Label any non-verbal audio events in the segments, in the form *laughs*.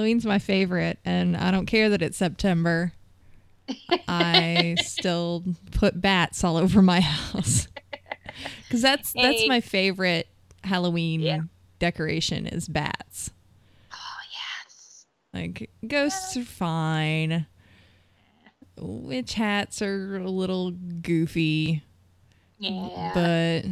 Halloween's my favorite, and I don't care that it's September. I still put bats all over my *laughs* house because that's that's Hey. my favorite Halloween Yeah. decoration is bats. Oh yes. Like ghosts are fine. Witch hats are a little goofy, Yeah. but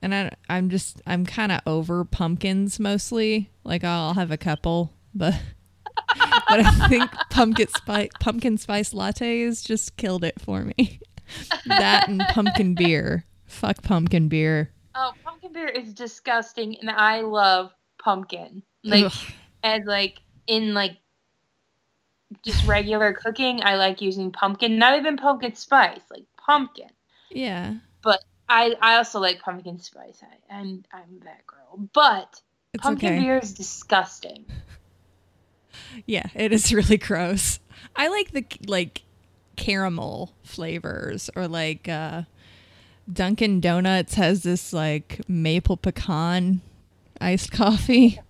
and I I'm just I'm kind of over pumpkins mostly. Like I'll have a couple, but *laughs* but I think pumpkin spice pumpkin spice lattes just killed it for me. that and pumpkin beer. Fuck pumpkin beer. oh, pumpkin beer is disgusting, and I love pumpkin. Like Ugh. as like in like just regular cooking, I like using pumpkin. Not even pumpkin spice, like pumpkin. Yeah. But I I also like pumpkin spice. I, I'm I'm that girl, but It's pumpkin okay. beer is disgusting. Yeah, it is *laughs* really gross. I like the like caramel flavors or like uh Dunkin' Donuts has this like maple pecan iced coffee.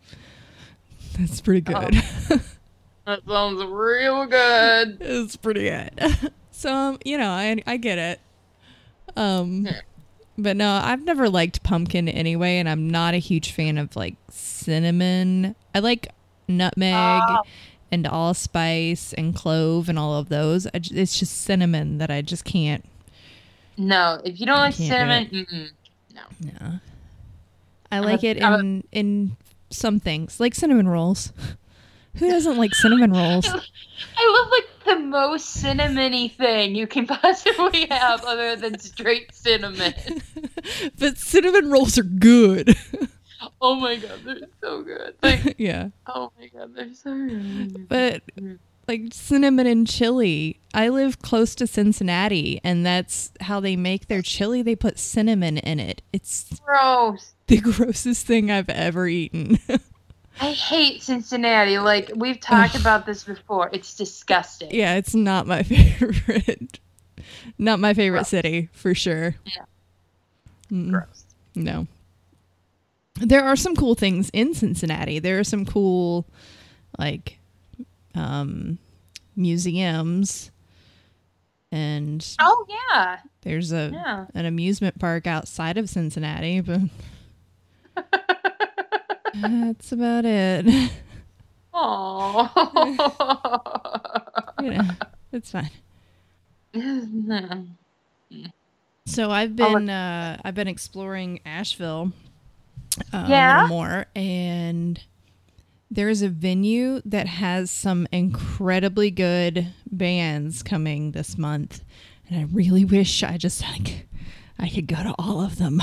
*laughs* That's pretty good. *laughs* That sounds real good. it's pretty good. so um, you know, I I get it. Um but no, I've never liked pumpkin anyway and I'm not a huge fan of like cinnamon. I like nutmeg Oh. and allspice and clove and all of those. I it's just cinnamon that I just can't. No, if you don't like Can't do cinnamon, mm-mm. no. No. I like it in in some things, like cinnamon rolls. *laughs* Who doesn't like cinnamon rolls? *laughs* I love like the most cinnamony thing you can *laughs* possibly have other than straight cinnamon. but cinnamon rolls are good. *laughs* Oh my god, they're so good. Like, *laughs* yeah. oh my god, they're so good. But like cinnamon and chili. I live close to Cincinnati and that's how they make their chili. They put cinnamon in it. It's Gross. the *laughs* grossest thing I've ever eaten. I hate Cincinnati. Like we've talked about this before. It's disgusting. yeah, it's not my favorite. Not my favorite Gross. city for sure. Yeah. Gross. No. There are some cool things in Cincinnati. There are some cool like um museums and Oh yeah, there's a yeah. an amusement park outside of Cincinnati, but *laughs* that's about it. Oh. you know, it's fine. *laughs* So I've been uh, I've been exploring Asheville uh, a Yeah? little more, and there's a venue that has some incredibly good bands coming this month, and I really wish I just like I could go to all of them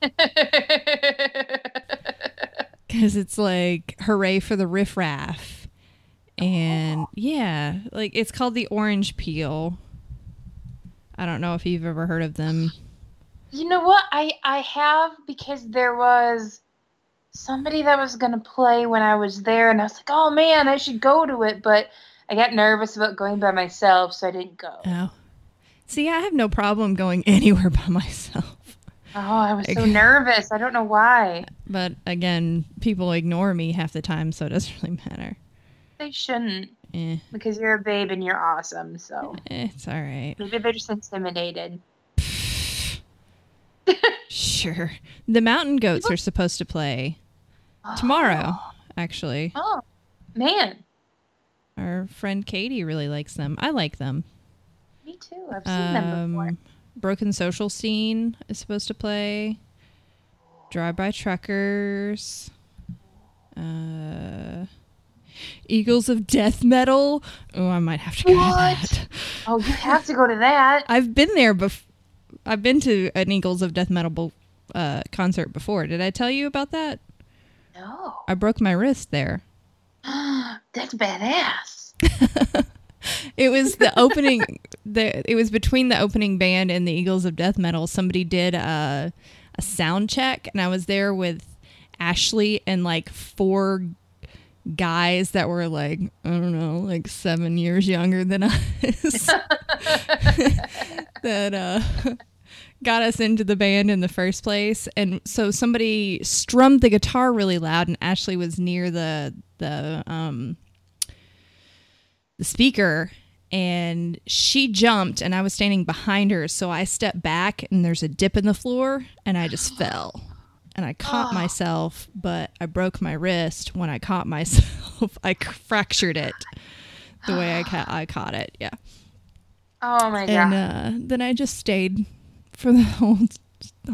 *laughs* because it's like Hurray for the Riff Raff, and yeah, like it's called the Orange Peel. I don't know if you've ever heard of them. You know what? I I have because there was somebody that was gonna play when I was there, and I was like, oh man, I should go to it, but I got nervous about going by myself, so I didn't go. Oh. See, I have no problem going *laughs* anywhere by myself. Oh, I was so nervous. I don't know why. But again, people ignore me half the time, so it doesn't really matter. They shouldn't Eh, because you're a babe and you're awesome. So eh, it's all right. maybe they're just intimidated. Sure. The Mountain Goats are supposed to play tomorrow, actually. Oh man, Our friend Katie really likes them. I like them. me too. I've seen them before. Um, Broken Social Scene is supposed to play. Drive By Truckers. Uh, Eagles of Death Metal. Oh, I might have to go What? to that. Oh, you have to go to that. *laughs* I've been there before. I've been to an Eagles of Death Metal uh, concert before. Did I tell you about that? No, I broke my wrist there. *gasps* that's badass. *laughs* It was the opening. the it was between the opening band and the Eagles of Death Metal. Somebody did a a sound check, and I was there with Ashley and like four guys that were like I don't know, like seven years younger than us. *laughs* *laughs* that uh, got us into the band in the first place, and so somebody strummed the guitar really loud, and Ashley was near the the um the speaker and she jumped and I was standing behind her. So I stepped back and there's a dip in the floor and I just *gasps* fell. And I caught Oh. myself but I broke my wrist. When I caught *laughs* myself I c- fractured it the way I *gasps* ca- I caught it. Yeah. Oh my god. and uh, then I just stayed for the *laughs* whole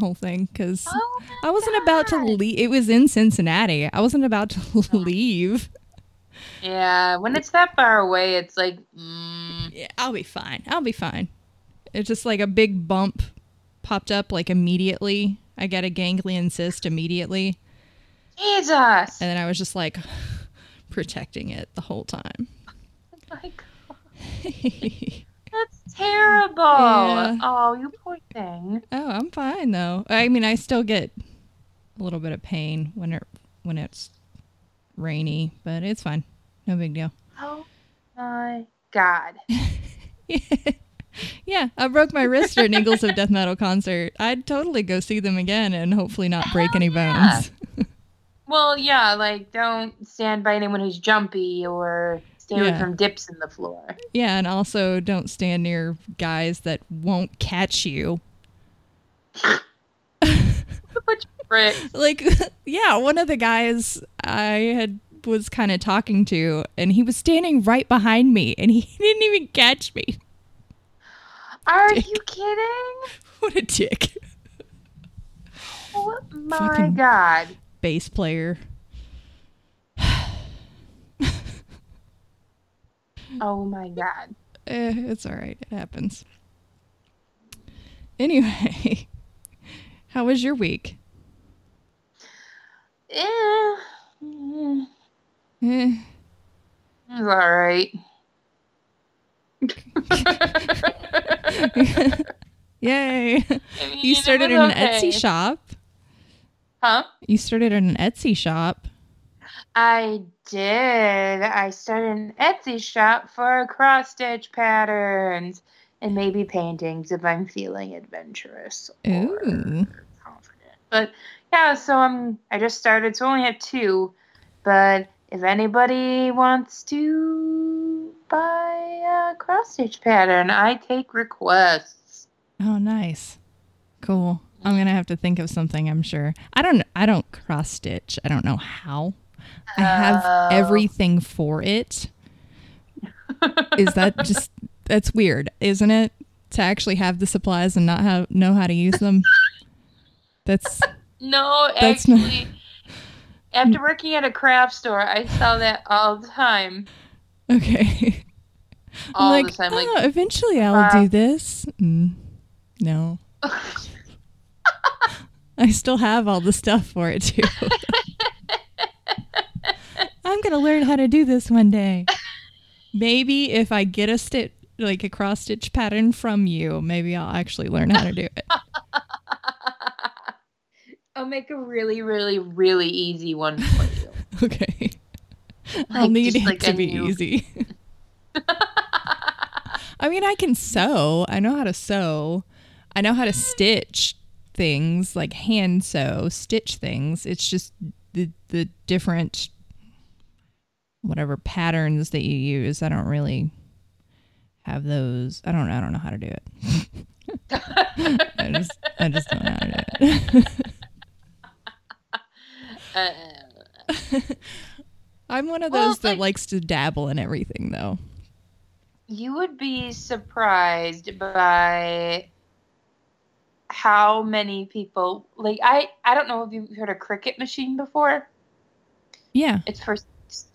whole thing because oh I wasn't about to leave. It was in Cincinnati. I wasn't about to *laughs* leave. Yeah, when it's that far away, it's like, mm, Yeah, I'll be fine. I'll be fine. It's just like a big bump popped up like immediately. I got a ganglion cyst immediately, Jesus. and then I was just like *laughs* protecting it the whole time. Oh, that's terrible. Yeah. Oh, you poor thing. Oh, I'm fine though. I mean, I still get a little bit of pain when it when it's rainy, but it's fine. No big deal. Oh my god. *laughs* yeah, I broke my wrist at an Eagles of Death Metal concert. I'd totally go see them again and hopefully not break any yeah. bones. *laughs* Well, yeah, like don't stand by anyone who's jumpy or stay away Yeah. from dips in the floor. Yeah, and also don't stand near guys that won't catch you. *laughs* Like, *laughs* yeah, one of the guys I had was kind of talking to, and he was standing right behind me, and he *laughs* didn't even catch me. Are Dick. you kidding? What a dick. Oh my Fucking- god. Bass player. Oh my god. Eh, it's all right. It happens. Anyway, *laughs* how was your week? Eh, mm, Eh, It's all right. *laughs* Yay! I You mean, it started was an okay. Etsy shop. Huh? You started in an Etsy shop. I did. I started an Etsy shop for cross stitch patterns and maybe paintings if I'm feeling adventurous or Ooh. confident. But yeah, so I'm I just started, so I only have two. But if anybody wants to buy a cross stitch pattern, I take requests. Oh, nice. Cool. I'm gonna have to think of something. I'm sure. I don't. I don't cross stitch. I don't know how. I have Oh. everything for it. Is that *laughs* just? That's weird, isn't it? To actually have the supplies and not have know how to use them. That's *laughs* No, That's not- actually, after working at a craft store, I saw that all the time. okay. *laughs* All I'm the like, time. Like, oh, eventually I'll uh, do this. Mm, no, I still have all the stuff for it too. I'm gonna learn how to do this one day. Maybe if I get a stitch, like a cross stitch pattern from you, maybe I'll actually learn how to do it. *laughs* I'll make a really, really, really easy one for you. *laughs* Okay. I'll Like, need it like to be new- easy. *laughs* I mean, I can sew. I know how to sew. I know how to stitch things, like hand sew, stitch things. It's just the the different whatever patterns that you use. I don't really have those. I don't I don't know how to do it. *laughs* I just I just don't know how to do it. Uh, *laughs* I'm one of Well, those that like- likes to dabble in everything though. you would be surprised by how many people like I I don't know if you've heard of Cricut machine before. Yeah. It's for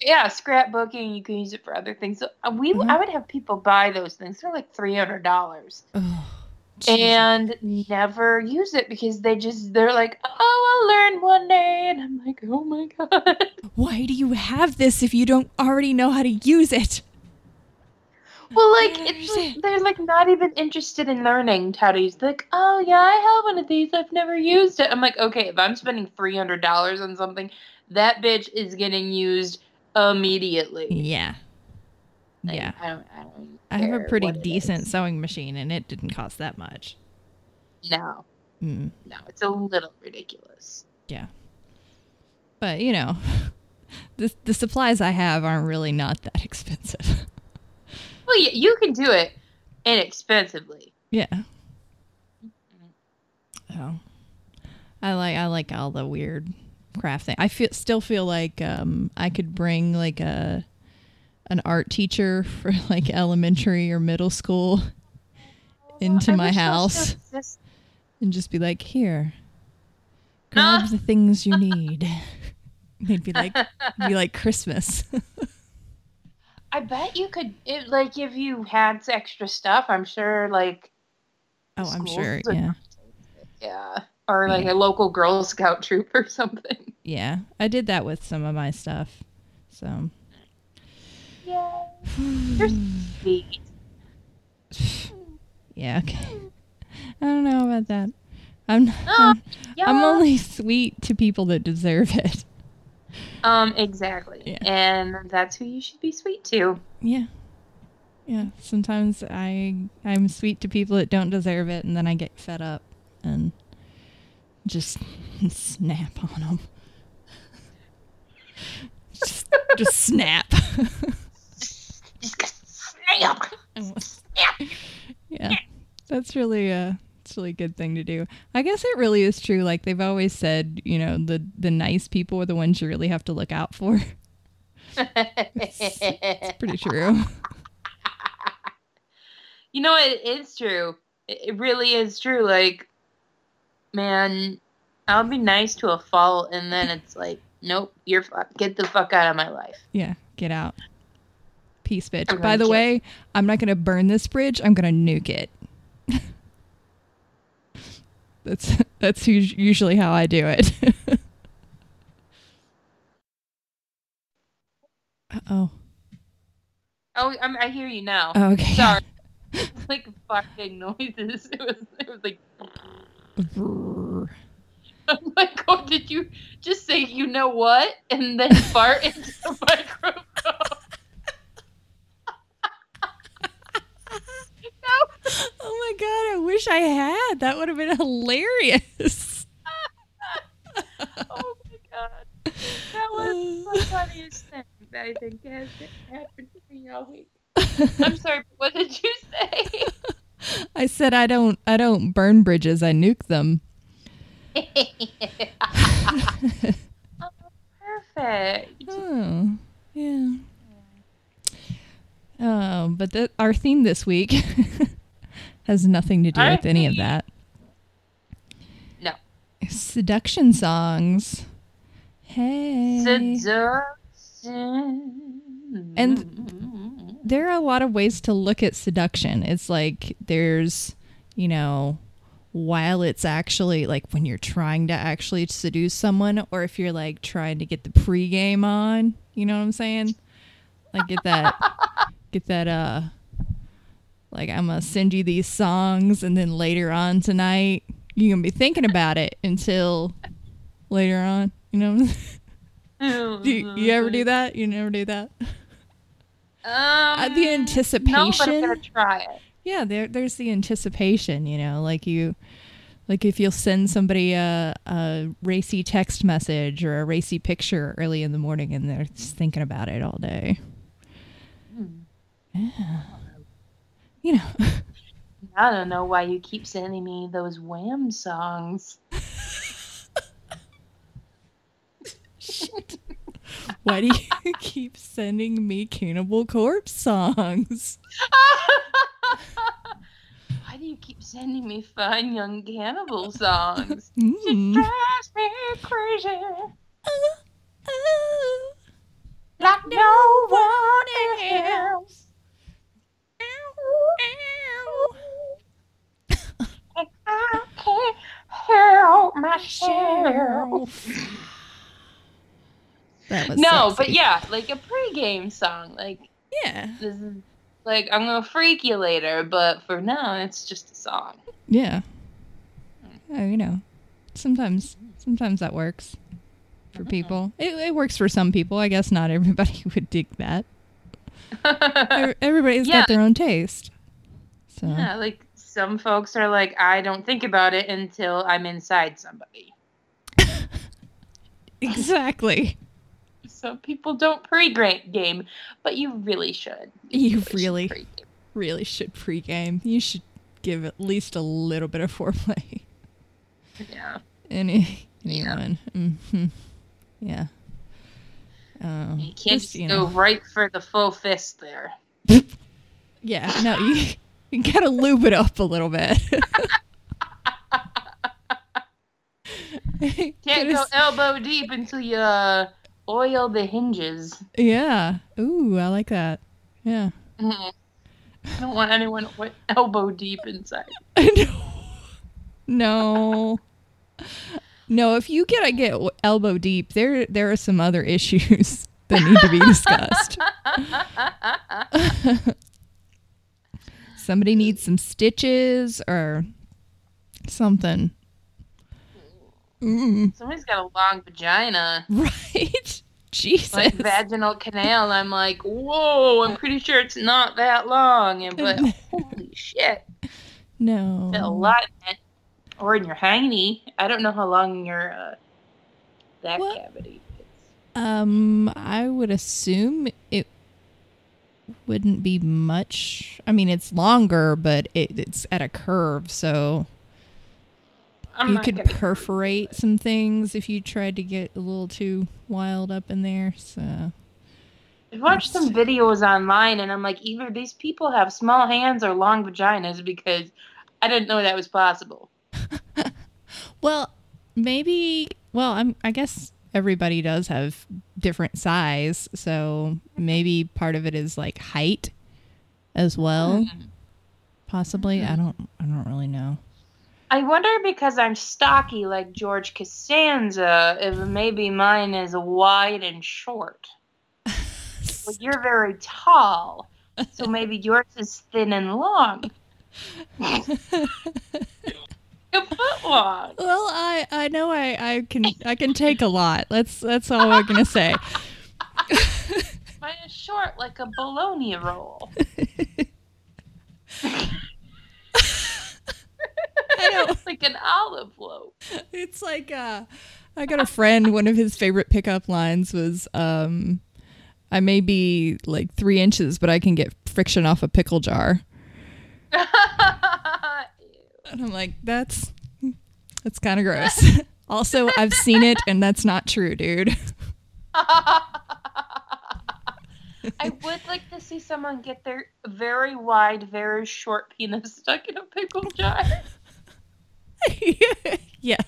yeah scrapbooking. You can use it for other things. So uh, we Mhm. I would have people buy those things. They're like three hundred dollars. And never use it because they just they're like oh i'll learn one day and i'm like oh my god *laughs* why do you have this if you don't already know how to use it? well like it's like, they're like not even interested in learning how to use like oh yeah i have one of these i've never used it i'm like okay if i'm spending $300 on something that bitch is getting used immediately Yeah. Like, Yeah. i don't, I, don't I have a pretty decent sewing machine and it didn't cost that much. no Mm. no it's a little ridiculous Yeah. But, you know, *laughs* the the supplies I have aren't really not that *laughs* expensive. Well, yeah, you can do it inexpensively. Yeah. Oh. I like I like all the weird craft thing. I feel still feel like um I could bring like a an art teacher *laughs* for like elementary or middle school into I my house and just be like, "Here. *laughs* Grab Ah. the things you need." *laughs* They'd be like be like Christmas. I bet you could, it, like, if you had extra stuff, I'm sure, like, oh, I'm sure. would- Yeah. yeah, or like Yeah. a local Girl Scout troop or something. Yeah. I did that with some of my stuff. So, Yeah, you're sweet. *sighs* yeah, okay. *laughs* I don't know about that. I'm Oh, I'm, yeah. I'm only sweet to people that deserve *laughs* it. Um, exactly. Yeah. And that's who you should be sweet to. Yeah. Yeah. Sometimes I I'm sweet to people that don't deserve it and then I get fed up and just *laughs* snap on them. just, just snap. Just snap. yeah. That's really a it's a really good thing to do. I guess it really is true. Like they've always said, you know, the the nice people are the ones you really have to look out for. It's pretty *laughs* true. you know, it is true. It it really is true. Like, man, I'll be nice to a fault, and then it's like, nope, you're. Get the fuck out of my life. Yeah, get out. Peace, bitch. I'm By the kill- way, I'm not going to burn this bridge. I'm going to nuke it. *laughs* that's that's usually how I do it. *laughs* Uh oh. Oh, I'm, I hear you now. Okay. Sorry. *laughs* like fucking noises. It was. It was like. I'm like, oh, did you just say you know what and then *laughs* fart into the microphone? no. *laughs* Oh my god, I wish I had. That would have been hilarious. *laughs* Oh my god. That was the funniest thing that I think has happened to me all week. I'm sorry, but what did you say? *laughs* I said I don't I don't burn bridges, I nuke them. *laughs* *laughs* oh, Perfect. Oh, yeah. Oh, but the, our theme this week has nothing to do Our with any of that. No. Seduction songs. Hey. Seduction. And- there are a lot of ways to look at seduction. It's like there's, you know, while it's actually like when you're trying to actually seduce someone, or if you're like trying to get the pregame on, you know what I'm saying? Like get that, *laughs* get that, uh, like I'm gonna send you these songs, and then later on tonight you're gonna be thinking about it until later on. You know, *laughs* do you, you ever do that? You never do that? *laughs* Um, the No, but I'm anticipation. gonna try it. Yeah, there there's the anticipation, you know, like you like if you'll send somebody a, a racy text message or a racy picture early in the morning and they're just thinking about it all day. Yeah. You know. *laughs* I don't know why you keep sending me those Wham songs. *laughs* Why do you *laughs* keep sending me Cannibal Corpse songs? *laughs* why do you keep sending me Fine Young Cannibal songs? *laughs* Mm. Drives me crazy. Oh, Like no one else. And I can't help myself. No, sexy. but yeah, like a pregame song. Like Yeah. this is like I'm gonna freak you later, but for now it's just a song. Yeah. Hmm. Oh, you know, sometimes sometimes that works for mm-hmm. people. It, it works for some people. I guess not everybody *laughs* would dig that. Every- *laughs* Everybody's Yeah. got their own taste. So yeah, like some folks are like, I don't think about it until I'm inside somebody. *laughs* exactly. Some people don't pre-game, but you really should. You should really, should pre-game. really should pregame. You should give at least a little bit of foreplay. Yeah. Any Yeah. anyone? hmm Yeah. Um, You can't just, just you go know. right for the full fist there. *laughs* Yeah. No, you you gotta lube it up a little bit. *laughs* *laughs* Can't go elbow deep until you uh, oil the hinges. Yeah. Ooh, I like that. Yeah. *laughs* I don't want anyone elbow deep inside. *laughs* no. No, if you get I get elbow deep, there there are some other issues *laughs* that need to be discussed. Somebody needs some stitches or something. Mm, Somebody's got a long vagina, *laughs* right? Jesus. like vaginal canal. I'm like, whoa! I'm pretty sure it's not that long, and but *laughs* holy shit, no. fit a lot in it. Or in your hiney. I don't know how long your uh, that What? cavity is. Um, I would assume it wouldn't be much. I mean, it's longer, but it, it's at a curve, so I'm you could perforate some things if you tried to get a little too wild up in there. So I watched some videos online, and I'm like, either these people have small hands or long vaginas because I didn't know that was possible. *laughs* Well, maybe. Well, I'm. I guess everybody does have different size, so mm-hmm. maybe part of it is like height as well. Mm-hmm. Possibly. I mm-hmm. don't. I don't really know. I wonder because I'm stocky like George Costanza, if maybe mine is wide and short. *laughs* Well, you're very tall, so maybe yours is thin and long. *laughs* a foot long. Well, I I know I I can I can take a lot. That's that's all I'm gonna say. *laughs* Mine is short like a bologna roll. *laughs* I know. *laughs* like an olive loaf. It's like uh I got a friend, one of his favorite pickup lines was um I may be like three inches, but I can get friction off a pickle jar. *laughs* And I'm like, that's that's kind of gross. also, I've seen it and that's not true, dude. I would like to see someone get their very wide, very short penis stuck in a pickle jar. *laughs* yeah.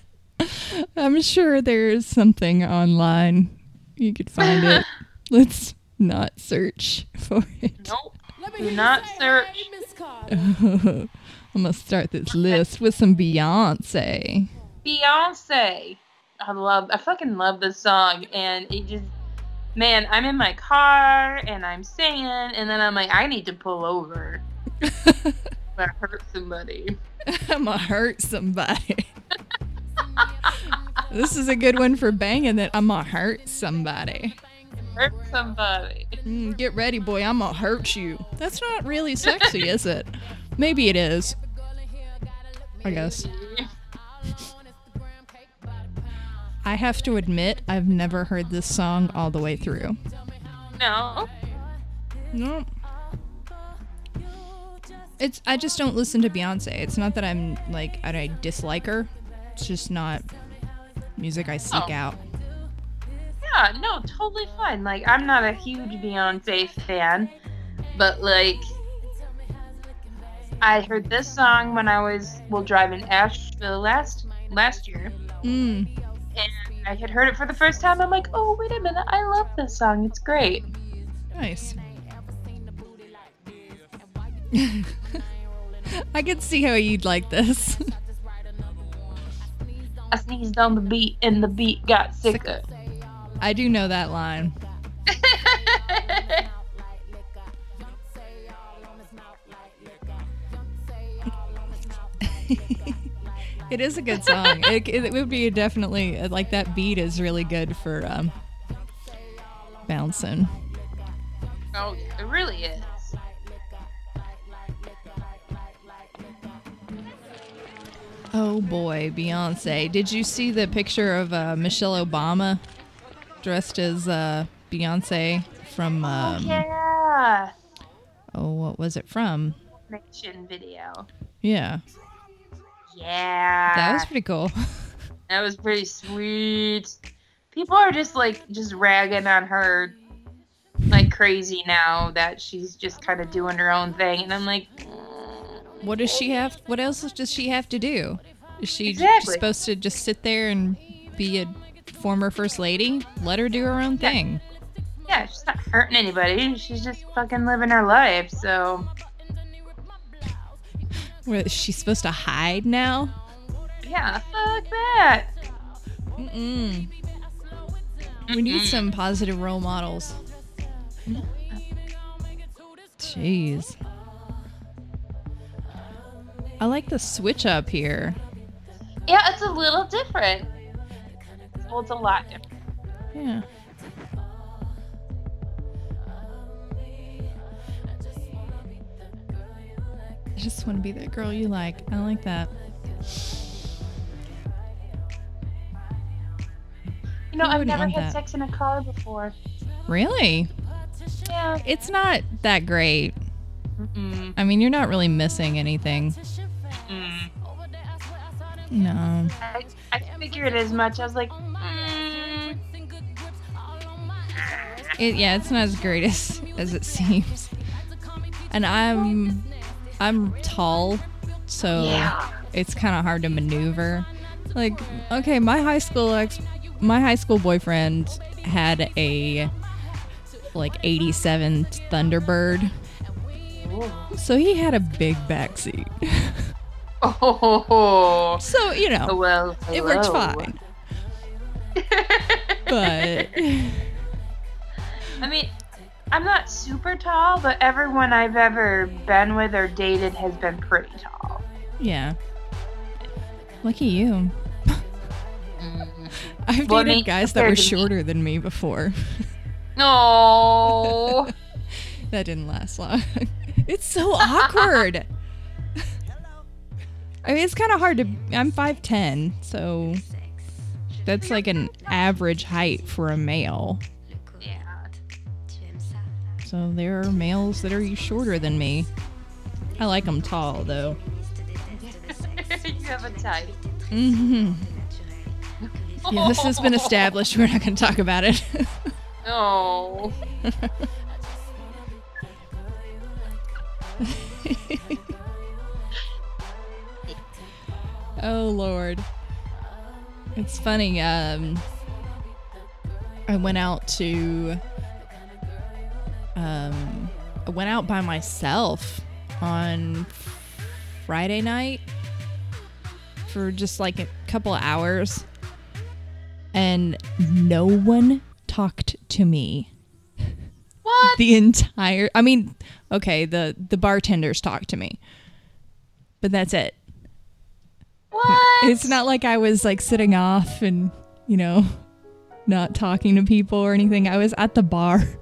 I'm sure there's something online. You could find it. *laughs* Let's not search for it. Nope. Do not search. *laughs* I'm gonna start this list with some Beyonce. Beyonce. I love, I fucking love this song, and it just, man, I'm in my car and I'm singing, and then I'm like, I need to pull over. I hurt somebody. *laughs* I'm gonna hurt somebody. *laughs* this is a good one for banging that I'm gonna hurt somebody. Hurt somebody. Mm, get ready, boy. I'm gonna hurt you. That's not really sexy, is it? Maybe it is. I guess. I have to admit, I've never heard this song all the way through. No. No. It's I just don't listen to Beyonce. It's not that I'm like I dislike her. It's just not music I seek Oh. out. Yeah, no, totally fine. Like, I'm not a huge Beyonce fan, but like, I heard this song when I was well driving Asheville last last year, Mm. and I had heard it for the first time. I'm like, oh wait a minute, I love this song. It's great. Nice. I can see how you'd like this. I sneezed on the beat, and the beat got sicker. I do know that line. *laughs* It is a good song. it, it would be definitely like that beat is really good for um, bouncing. oh, it really is. Oh boy, Beyonce! Did you see the picture of uh, Michelle Obama dressed as uh, Beyonce from um, yeah. oh, what was it from? Nation video. Yeah, Yeah. that was pretty cool. *laughs* That was pretty sweet. People are just like just ragging on her like crazy now that she's just kind of doing her own thing, and I'm like, what does she have? What else does she have to do? Is she Exactly. supposed to just sit there and be a former first lady? Let her do her own thing. yeah, she's not hurting anybody. She's just fucking living her life. So Where is she supposed to hide now? yeah, fuck that. Mm-mm. We need some positive role models. Mm-hmm. Jeez. I like the switch up here. Yeah, it's a little different. Well, it's a lot different. Yeah. I just want to be that girl you like. I like that. You know, I've never had that? sex in a car before. Really? Yeah. It's not that great. Mm-mm. I mean, you're not really missing anything. Mm. No. I, I figured as much. I was like, mm, It, yeah, it's not as great as as it seems. And I'm I'm tall, so yeah. it's kind of hard to maneuver. Like, okay, my high school ex, my high school boyfriend had a like 87 Thunderbird, so he had a big backseat. *laughs* Oh, so you know, well, it works hello. fine. *laughs* But I mean, I'm not super tall, but everyone I've ever been with or dated has been pretty tall. yeah, lucky you. *laughs* Mm-hmm. I've Well, dated guys that were to me- shorter than me before. *laughs* No. That didn't last long. it's so awkward. I mean, it's kind of hard to. I'm 5'10, so that's like an average height for a male. So there are males that are shorter than me. I like them tall, though. *laughs* you have a type. hmm Yeah, this has been established. We're not going to talk about it. No. *laughs* *laughs* Oh Lord. It's funny, um I went out to um I went out by myself on Friday night for just like a couple of hours and no one talked to me What? the entire I mean, okay, the the bartenders talked to me. But that's it. What? It's not like I was like sitting off and, you know, not talking to people or anything. I was at the bar. *laughs*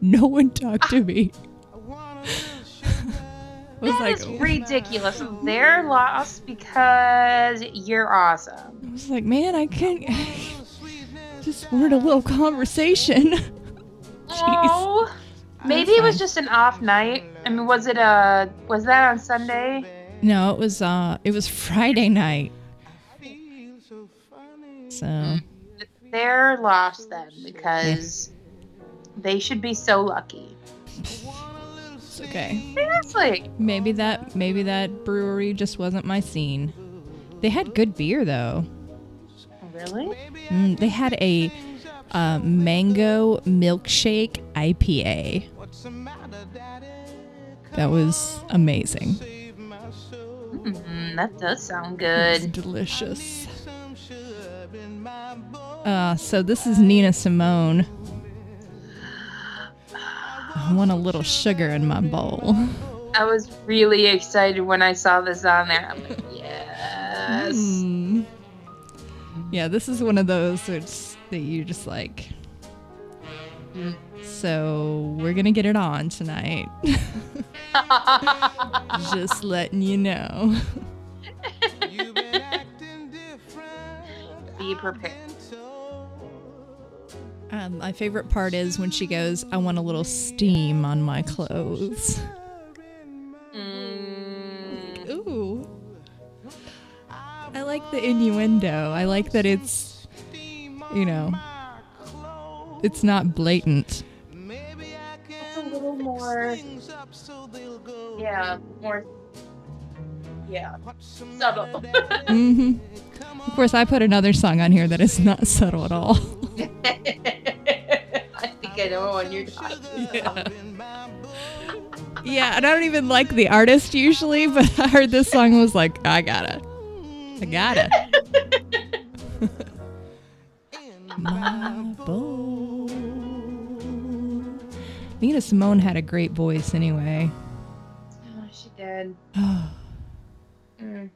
No one talked to me. *laughs* I was That like, is ridiculous. They're lost because you're awesome. I was like, man, I can't. *sighs* Just wanted a little conversation. *laughs* Oh. Maybe it was just an off night. I mean, was it a was that on Sunday? No, it was uh, it was Friday night. So They're lost then because they should be so lucky. it's okay. Seriously. Maybe that maybe that brewery just wasn't my scene. They had good beer though. Really? Mm, they had a uh, mango milkshake IPA. That was amazing. Mm, that does sound *laughs* It's good. delicious. Uh, so this is Nina Simone. I want a little sugar in my bowl. I was really excited when I saw this on there. I'm like, *laughs* yes. Mm. Yeah, this is one of those that you just like. Mm. So we're gonna get it on tonight. *laughs* just letting you know. Be prepared. Um, my favorite part is when she goes, I want a little steam on my clothes. Mm, Ooh. I like the innuendo. I like that it's, you know, it's not blatant. It's a little more. Yeah, more. Yeah, subtle. *laughs* hmm Of course, I put another song on here that is not *laughs* subtle at all. *laughs* I think I know what you're talking about. yeah, and I don't even like the artist usually, but I heard this song was like, I gotta. I gotta. My boy. Nina Simone had a great voice anyway. Oh, she did. *sighs* Mm.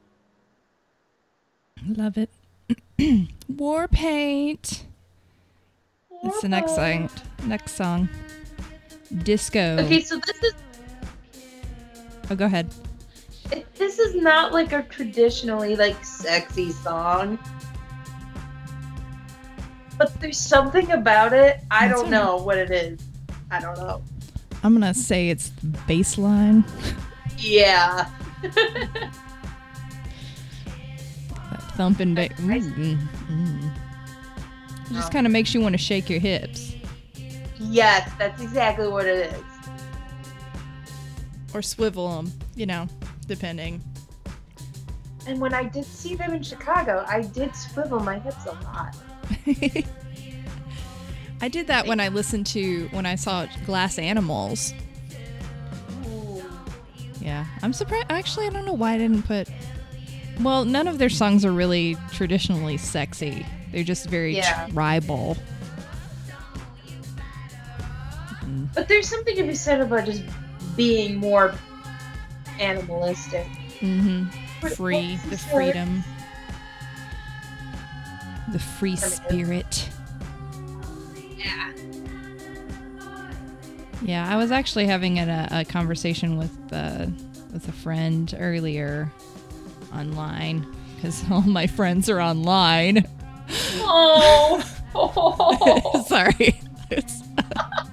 Love it. *clears throat* Warpaint. That's the next song. Next song. Disco. Okay, so this is Oh, go ahead. it- this is not like a traditionally like sexy song. But there's something about it. I That's don't right. know what it is. I don't know. I'm gonna say it's bassline. Yeah. That *laughs* thumping. Mm, mm. It just Oh. kind of makes you want to shake your hips yes, that's exactly what it is. or swivel them. You know, depending. And when I did see them in Chicago, I did swivel my hips a lot. *laughs* I did that when I listened to when I saw Glass Animals. Yeah, I'm surprised. Actually, I don't know why I didn't put. Well, none of their songs are really traditionally sexy. They're just very Yeah. tribal. But there's something to be said about just being more animalistic. hmm Free, the freedom, the free spirit. Yeah, I was actually having a, a conversation with uh, with a friend earlier online because *laughs* all my friends are online. Oh. *laughs* Sorry, it's,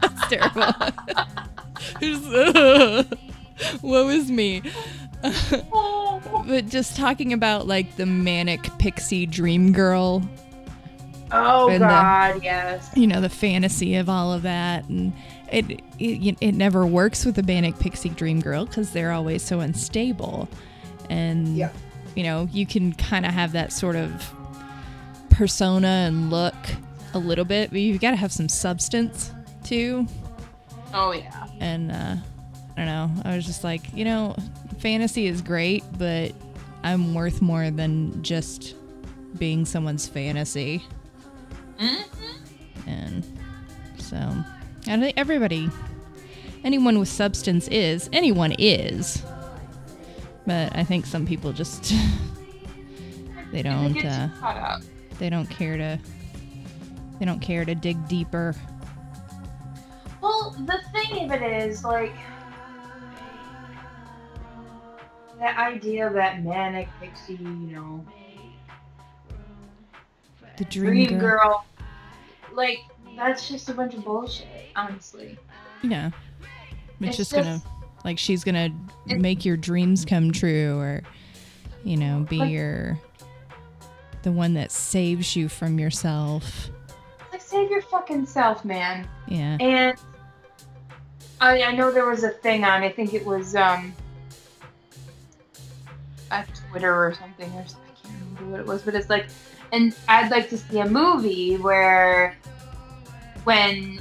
it's terrible. *laughs* It's, Woe is me. but just talking about like the manic pixie dream girl, oh And the- God, yes. you know, the fantasy of all of that, and it it, it never works with the manic pixie dream girl because they're always so unstable, and Yeah. you know, you can kind of have that sort of persona and look a little bit, but you've got to have some substance too. Oh yeah. and uh, I don't know. I was just like, you know, fantasy is great, but I'm worth more than just being someone's fantasy. Mm-hmm. And so, I think everybody, anyone with substance is, anyone is. But I think some people just, *laughs* they don't they, uh, they don't care to, they don't care to dig deeper. Well, the thing of it is, like, that idea of that manic pixie, you know, The dream, dream girl. girl, like, that's just a bunch of bullshit, honestly. Yeah. It's, It's just, just- gonna like she's gonna make your dreams come true or you know, be Like- your the one that saves you from yourself. Like, save your fucking self, man. Yeah. And I, I know there was a thing on. I think it was um, at Twitter or something. Or something. I can't remember what it was, but it's like, and I'd like to see a movie where when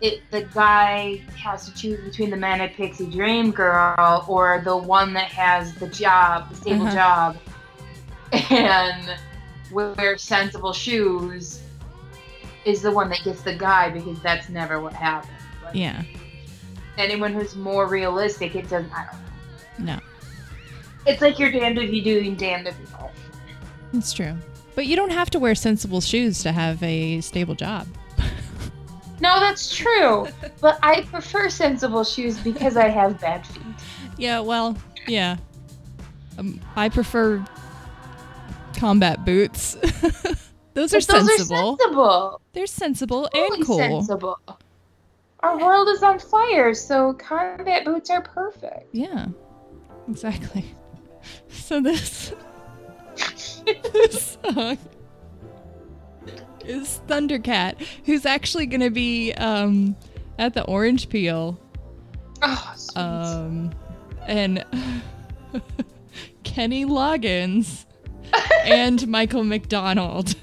it the guy has to choose between the manic pixie dream girl or the one that has the job, the stable Uh-huh. job, and wear sensible shoes is the one that gets the guy because that's never what happens. Like, Yeah. Anyone who's more realistic, it doesn't. I don't know. No. It's like you're damned if you do and damned if you don't. It's true. But you don't have to wear sensible shoes to have a stable job. No, that's true. *laughs* but I prefer sensible shoes because I have bad feet. Yeah, well, yeah. Um, I prefer combat boots. *laughs* Those are But those sensible. are sensible. They're sensible Totally and cool. sensible. Our world is on fire, so combat boots are perfect. Yeah, exactly. *laughs* So this, this song is Thundercat, who's actually going to be um, at the Orange Peel, Oh, um, and *laughs* Kenny Loggins *laughs* and Michael McDonald.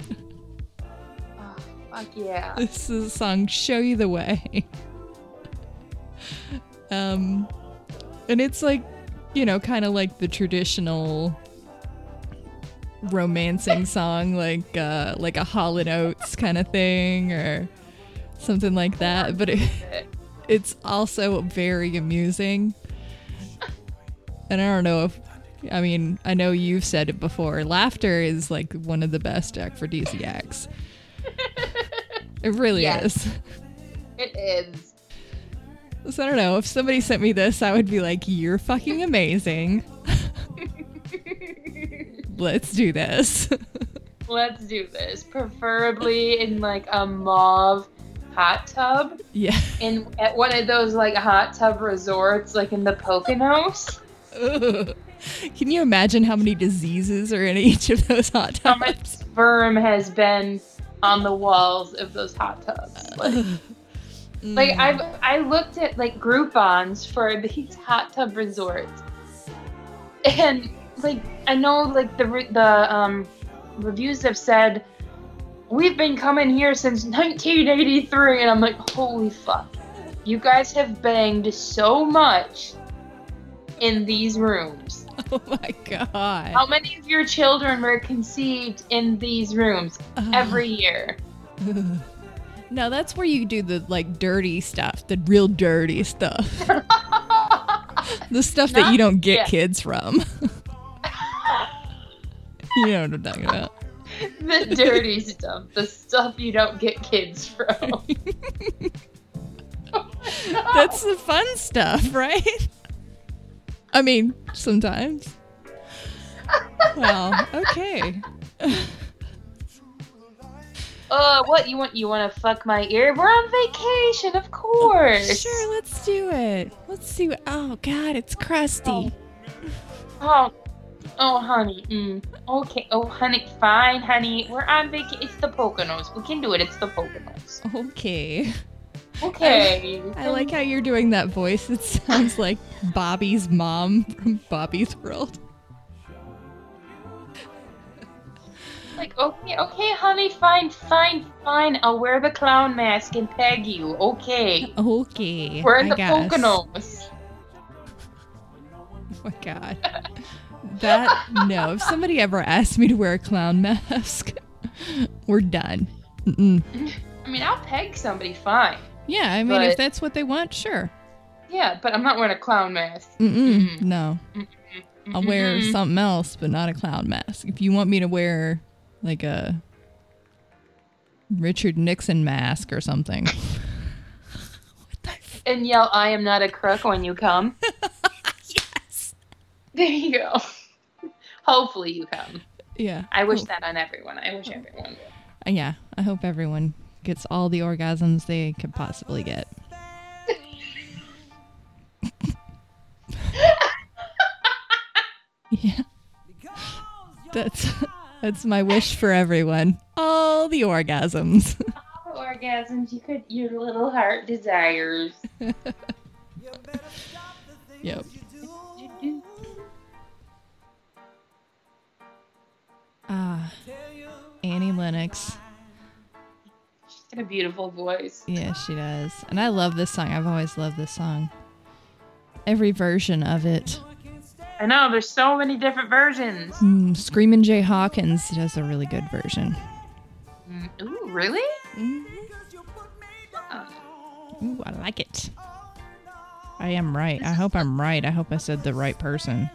oh, fuck yeah. This is a song "Show You the Way." Um, and it's like, you know, kind of like the traditional romancing song, like uh, like a Hall and Oates kind of thing, or something like that. But it, it's also very amusing. And I don't know if, I mean, I know you've said it before. Laughter is like one of the best aphrodisiacs. It really Yes. is. It is. So I don't know. If somebody sent me this, I would be like, "You're fucking amazing. Let's do this." *laughs* Let's do this. Preferably in like a mauve hot tub. yeah. In at one of those like hot tub resorts, like in the Poconos. Ugh. *laughs* Can you imagine how many diseases are in each of those hot tubs? How much sperm has been on the walls of those hot tubs? *sighs* Like, like Mm. I've I looked at like Groupons for these hot tub resorts, and like I know like the re- the um reviews have said we've been coming here since 1983, and I'm like holy fuck, you guys have banged so much in these rooms. *laughs* Oh my god. How many of your children were conceived in these rooms Ugh. every year? Ugh. No, that's where you do the like dirty stuff, the real dirty stuff. *laughs* The stuff that you don't get kids from. *laughs* *laughs* you know what I'm talking about. *laughs* the dirty stuff, the stuff you don't get kids from. *laughs* That's the fun stuff, right? I mean, sometimes. Well, okay. Uh, what you want? You want to fuck my ear? We're on vacation, of course. Sure, let's do it. Let's see what. Oh, God, it's crusty. Oh, oh, honey. Mm. Okay. Oh, honey. Fine, honey. We're on vacation. It's the Poconos. We can do it. It's the Poconos. Okay. Okay. I like how you're doing that voice. It sounds *laughs* like Bobby's mom from Bobby's World. Like, okay, okay, honey. Fine, fine, fine. I'll wear the clown mask and peg you. Okay. Okay. We're in I the guess. Poconos. *laughs* Oh my god. *laughs* That no. If somebody ever asked me to wear a clown mask, *laughs* we're done. Mm-mm. I mean, I'll peg somebody fine. Yeah, I mean, if that's what they want, sure. Yeah, but I'm not wearing a clown mask. Mm-mm. Mm-mm. No, I'll wear something else, but not a clown mask. If you want me to wear like a Richard Nixon mask or something. *laughs* what the f- and yell, I am not a crook when you come. *laughs* yes. There you go. Hopefully you come. Yeah. I wish that on everyone. I wish everyone would. Uh, Yeah, I hope everyone gets all the orgasms they could possibly get. *laughs* yeah. That's that's my wish for everyone. All the orgasms. *laughs* All the orgasms you could, your little heart desires. *laughs* yep. Ah, Annie Lennox. She's got a beautiful voice. Yeah, she does. And I love this song. I've always loved this song. Every version of it. I know, there's so many different versions. Mm, Screamin' Jay Hawkins does a really good version. Mm, Ooh, really? Mm-hmm. Oh. Ooh, I like it. I am right. I hope I'm right. I hope I said the right person.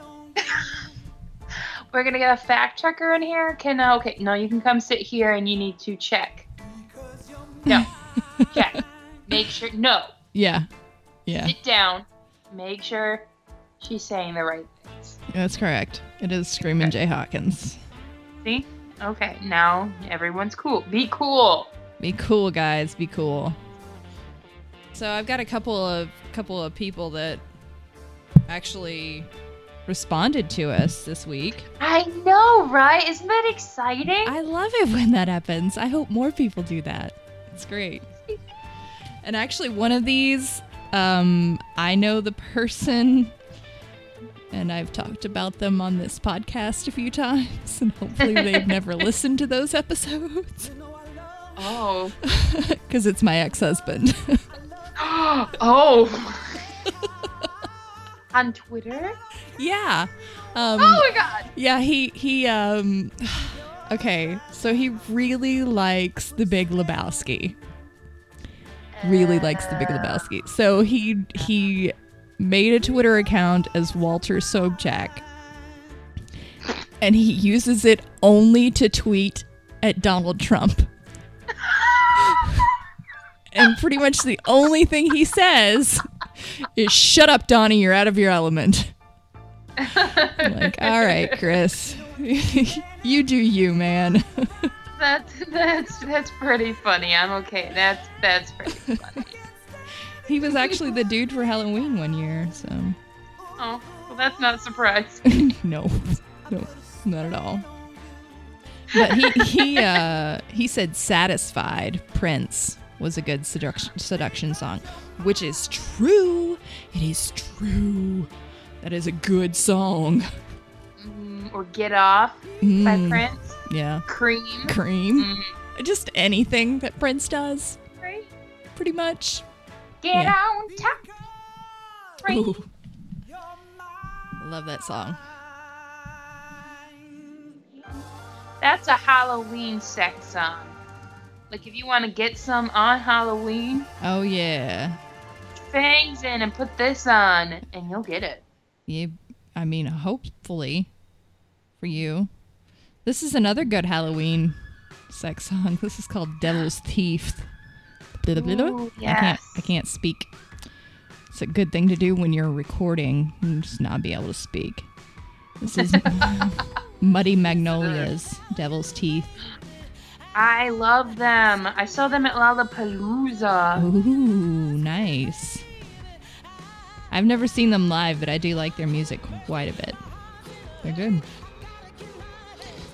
We're gonna get a fact checker in here. Can uh, okay? No, you can come sit here and you need to check. No, *laughs* check. Make sure. No, Yeah. Yeah, sit down. Make sure she's saying the right things. that's correct. It is Screamin' Jay Hawkins. See? Okay, now everyone's cool. Be cool. Be cool, guys. Be cool. So I've got a couple of couple of people that actually responded to us this week. I know, right? Isn't that exciting? I love it when that happens. I hope more people do that. It's great. And actually, one of these, um, I know the person, and I've talked about them on this podcast a few times, and hopefully they've *laughs* never listened to those episodes oh. *laughs* because it's my ex-husband. *gasps* oh. *laughs* On Twitter? yeah. Um, oh my god. Yeah, he he um *sighs* okay, so he really likes the Big Lebowski. Really likes the Big Lebowski. So he he made a Twitter account as Walter Sobchak. And he uses it only to tweet at Donald Trump. *laughs* and pretty much the only thing he says is *laughs* shut up Donnie, you're out of your element. *laughs* I'm like, all right, Chris, *laughs* you do you, man. That's that's that's pretty funny. I'm okay. That's that's pretty funny. he was actually the dude for Halloween one year, so Oh, well, that's not surprising. no, no, not at all. But he he uh he said "Satisfied" Prince was a good seduction seduction song, which is true. It is true. That is a good song. Mm, or Get Off by Mm, Prince. Yeah, Cream. cream. Mm, Just anything that Prince does, right? pretty much. Get Yeah. on top. Right. Ooh. Love that song. That's a Halloween sex song. Like if you want to get some on Halloween, Oh yeah. Fangs in and put this on, and you'll get it. You I mean hopefully for you. This is another good Halloween sex song. This is called Devil's Thief. Ooh, I can't. I can't speak. It's a good thing to do when you're recording and just not be able to speak. This is *laughs* Muddy Magnolias, Devil's Teeth. I love them. I saw them at Lollapalooza. Ooh, nice. I've never seen them live, but I do like their music quite a bit. They're good.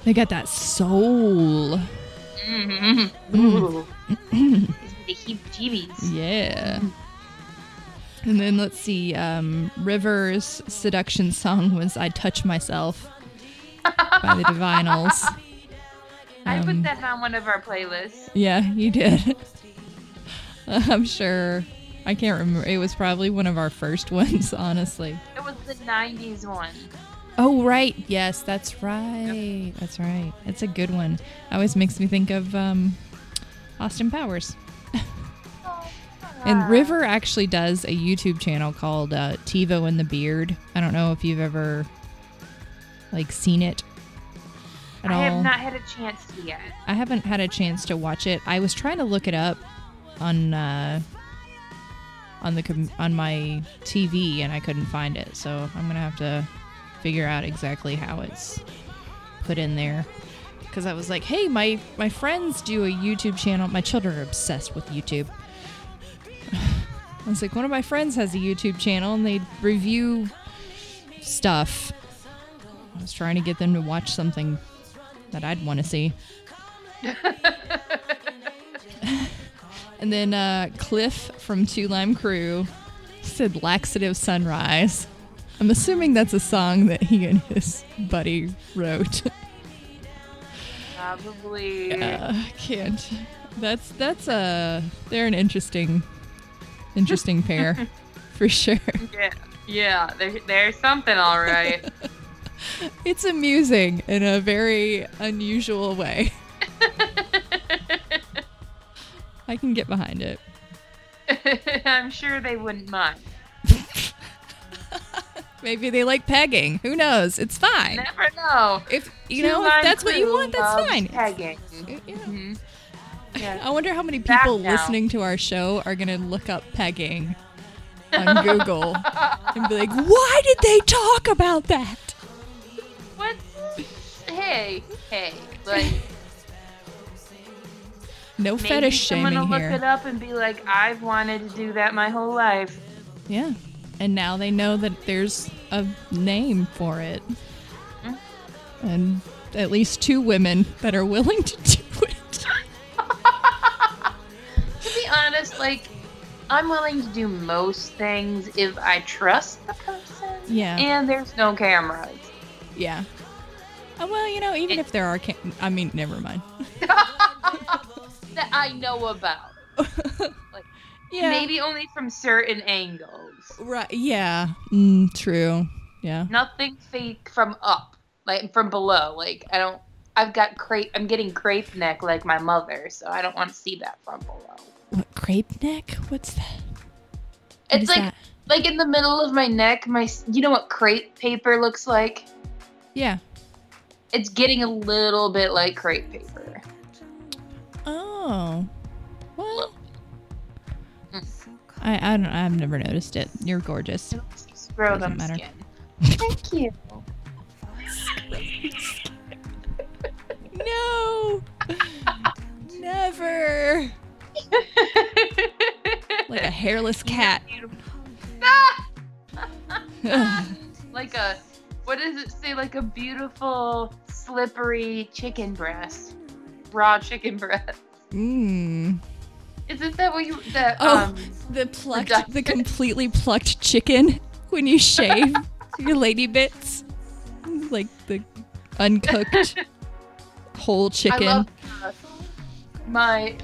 They got that soul. Mm-hmm. Ooh. Me the heebie-jeebies. Yeah. And then let's see, um, River's seduction song was I Touch Myself by the Divinyls. *laughs* I Um, put that on one of our playlists. Yeah, you did. *laughs* I'm sure. I can't remember. It was probably one of our first *laughs* ones, honestly. It was the 90s one. Oh, right. Yes, that's right. That's right. It's a good one. Always makes me think of um, Austin Powers. *laughs* And River actually does a YouTube channel called uh, TiVo and the Beard. I don't know if you've ever like seen it I all. have not had a chance to yet. I haven't had a chance to watch it. I was trying to look it up on uh, on the com- on my TV and I couldn't find it. So I'm gonna have to figure out exactly how it's put in there. Because I was like, hey, my my friends do a YouTube channel. My children are obsessed with YouTube. *sighs* I was like, one of my friends has a YouTube channel and they review stuff. I was trying to get them to watch something that I'd want to see. *laughs* and then uh, Cliff from Two Lime Crew said Laxative Sunrise. I'm assuming that's a song that he and his buddy wrote. *laughs* Probably. uh, can't. That's that's a they're an interesting interesting pair *laughs* for sure. Yeah, yeah. There, there's something, all right. *laughs* It's amusing in a very unusual way. I can get behind it. *laughs* I'm sure they wouldn't mind. *laughs* Maybe they like pegging. Who knows? It's fine. Never know. If you Two know if that's what you want, that's fine. Pegging. Yeah. Mhm. *laughs* Yeah. I wonder how many people listening to our show are gonna look up pegging on Google and be like, "Why did they talk about that?" What's? Hey, hey, hey, like No maybe fetish someone shaming will look it up and be like, I've wanted to do that my whole life. Yeah. And now they know that there's a name for it. Mm. And at least two women that are willing to *laughs* do it. *laughs* To be honest, like I'm willing to do most things if I trust the person. Yeah. And there's no cameras. Yeah. Uh, well, you know, even It- if there are, ca- I mean, never mind. *laughs* that I know about. *laughs* Like yeah. maybe only from certain angles. Right. Yeah. Mm, true. Yeah. Nothing fake from up, like from below. Like I don't. I've got crepe. I'm getting crepe neck like my mother, so I don't want to see that from below. What crepe neck? What's that? What It's like that? like in the middle of my neck. My you know what crepe paper looks like? Yeah. It's getting a little bit like crepe paper. Oh. Well, Mm. I I don't. I've never noticed it. You're gorgeous. Scrotum matter. skin. Thank you. No. Never. Like a hairless cat. *laughs* *laughs* like a what does it say? Like a beautiful slippery chicken breast, raw chicken breast. Mmm. Isn't that what you that Oh. um The plucked, Reductive. the completely plucked chicken when you shave *laughs* your lady bits, like the uncooked whole I chicken. love uh, my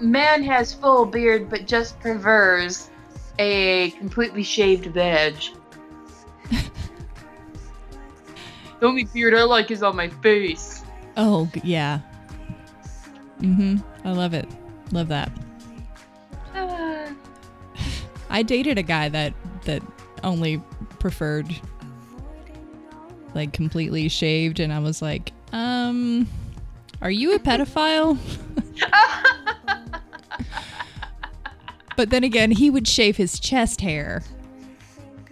man has full beard but just prefers a completely shaved veg. *laughs* the only beard I like is on my face. oh yeah. Mhm. I love it. Love that. Uh, I dated a guy that that only preferred like completely shaved, and I was like, um, are you a pedophile? *laughs* but then again, he would shave his chest hair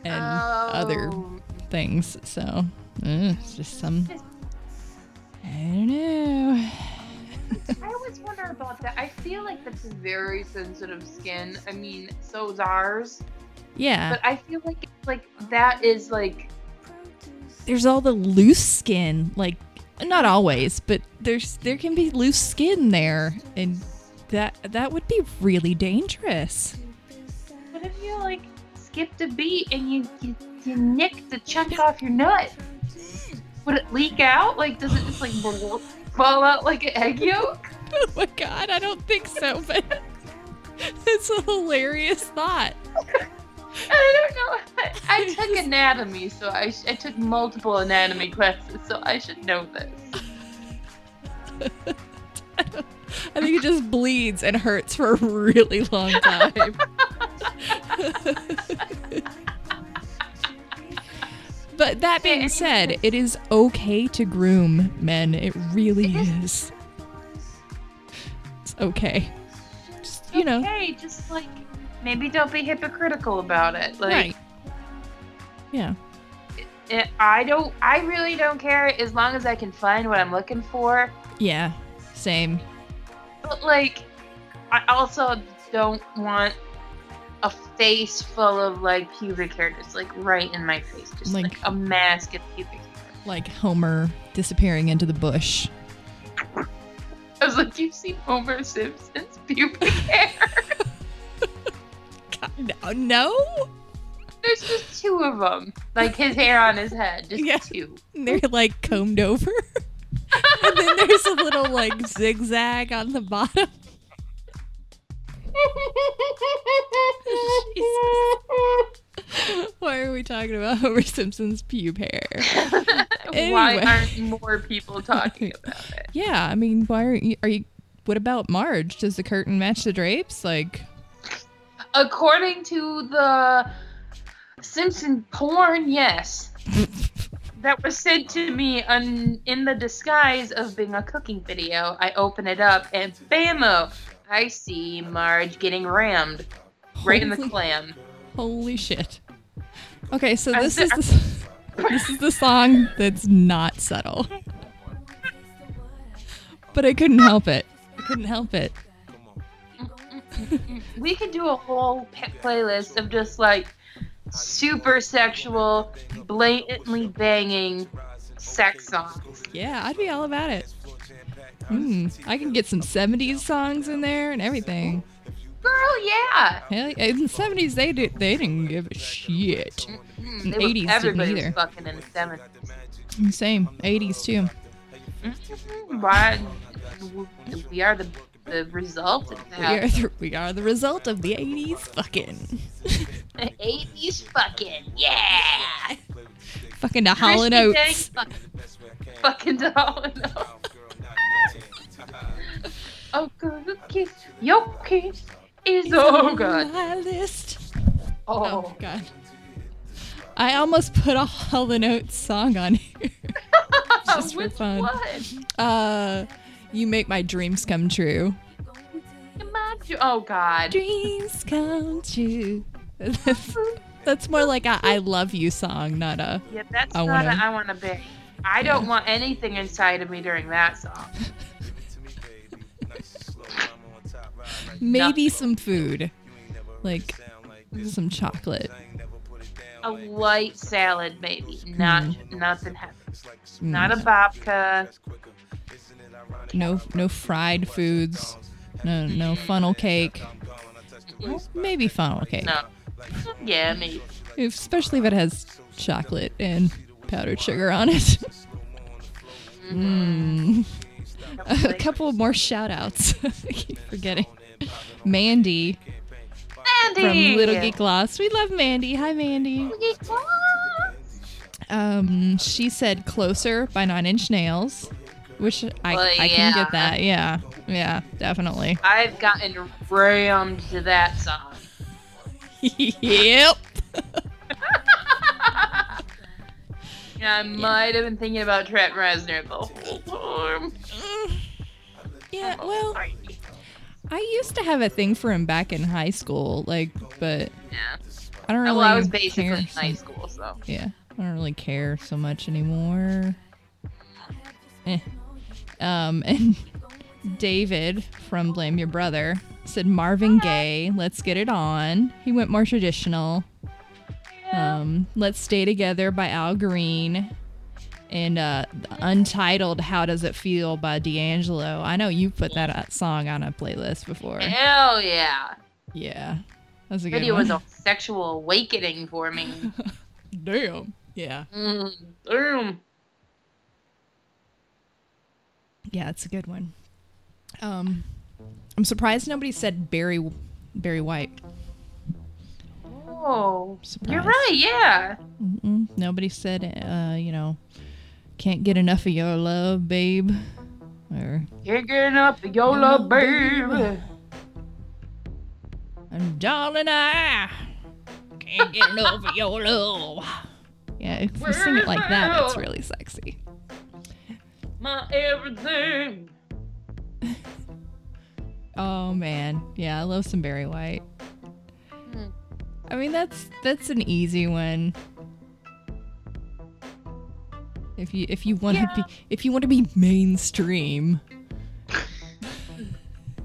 and other oh. things. So uh, it's just some. I don't know. I always wonder about that. I feel like that's a very sensitive skin. I mean, so's ours, Yeah, but I feel like like that is like there's all the loose skin. Like not always, but there's there can be loose skin there, and that that would be really dangerous. what if you like skipped a beat and you you, you nicked a chunk off your nut? Would it leak out? Like, does it just like fall out like an egg yolk? *laughs* Oh my god, I don't think so, but *laughs* it's a hilarious thought. *laughs* I don't know. I, I took anatomy, so I, I took multiple anatomy classes, so I should know this. I think it just bleeds and hurts for a really long time. But that being said, it is okay to groom men. It really It is. is. It's okay. Just, you know, okay, just like maybe don't be hypocritical about it. Like, right. Yeah. it, I don't. I really don't care as long as I can find what I'm looking for. Yeah. Same. But like, I also don't want a face full of like pubic hair just like right in my face, just like, Like- a mask of pubic hair. Like Homer disappearing into the bush. I was like, you've seen Homer Simpson's pubic *laughs* hair? *laughs* God, oh, no. no? There's just two of them, like his hair on his head, just Yeah. two. And they're like combed over. *laughs* and then there's a little like zigzag on the bottom. *laughs* Why are we talking about Homer Simpson's pube hair? *laughs* Why aren't more people talking *laughs* about it? Yeah, I mean, why aren't you, are you? What about Marge? Does the curtain match the drapes? Like, According to the Simpson porn, yes. that was sent to me on, in the disguise of being a cooking video. I open it up and bammo! I see Marge getting rammed right in the clam. holy shit. Okay, so this is the, *laughs* this is the song that's not subtle. but I couldn't help it. I couldn't help it. *laughs* We could do a whole playlist of just like super sexual, blatantly banging sex songs. Yeah, I'd be all about it. Mm, I can get some 70s songs in there and everything. Girl, yeah. Hell, in the 70s, they did, they didn't give a shit. It was- 80s didn't either. fucking in the 70s. Same, 80s too. Mhm. Why? We are the, the result of We are, the, we are the result of the 80s fucking. 80s fucking, yeah. *laughs* fucking to Hall and Oates. Dang Fucking to Hall and Oates. Oh, good kiss. Your kiss is oh god. My list. Oh, Oh, God. I almost put a Hall and Oates song on here. *laughs* just for which fun. one? Uh, you make my dreams come true. I Oh god. Dreams come true. That's, that's more like a I love you song, not a. Yeah, that's I not wanna- a I want to be. I don't want anything inside of me during that song. *laughs* Maybe some food, like some chocolate. A white salad, maybe. Not nothing heavy. Mm. Not a babka. No, no fried foods. No, no funnel cake. Maybe funnel cake, No. Yeah, maybe. If- especially if it has chocolate and powdered sugar on it. Mm. *laughs* A couple more shout outs. *laughs* I keep forgetting. Mandy Andy. from Little Geek Lost. We love Mandy. Hi, Mandy. Um, she said "Closer" by Nine Inch Nails, which I Well, I can get that. Yeah, yeah, definitely. I've gotten rammed to that song. *laughs* yep. *laughs* I might have been thinking about Trent Reznor the whole time. yeah. Well, I used to have a thing for him back in high school, like, but Yeah. I don't really. Well, I was basically care in high school, so. Yeah, I don't really care so much anymore. Eh. Um, *laughs* and David from Blame Your Brother said Marvin Gaye, let's get it on. He went more traditional. Um, Let's Stay Together by Al Green. And uh, Untitled How Does It Feel by D'Angelo. I know you put that uh, song on a playlist before. Hell yeah. Yeah. That's a good Video was a sexual awakening for me. *laughs* Damn. Yeah. Mm, damn. Yeah, it's a good one. Um, I'm surprised nobody said Barry Barry White. Oh, Surprise. you're right. Yeah. Mm-mm. Nobody said, uh, you know, can't get enough of your love, babe. Or Can't get enough of your love, baby. and darling, I can't get enough of your love. Yeah, if you sing it like that, it's really sexy. My everything. *laughs* Oh man, yeah, I love some Barry White. Hmm. I mean, that's that's an easy one. If you if you want to Yeah. be if you want to be mainstream,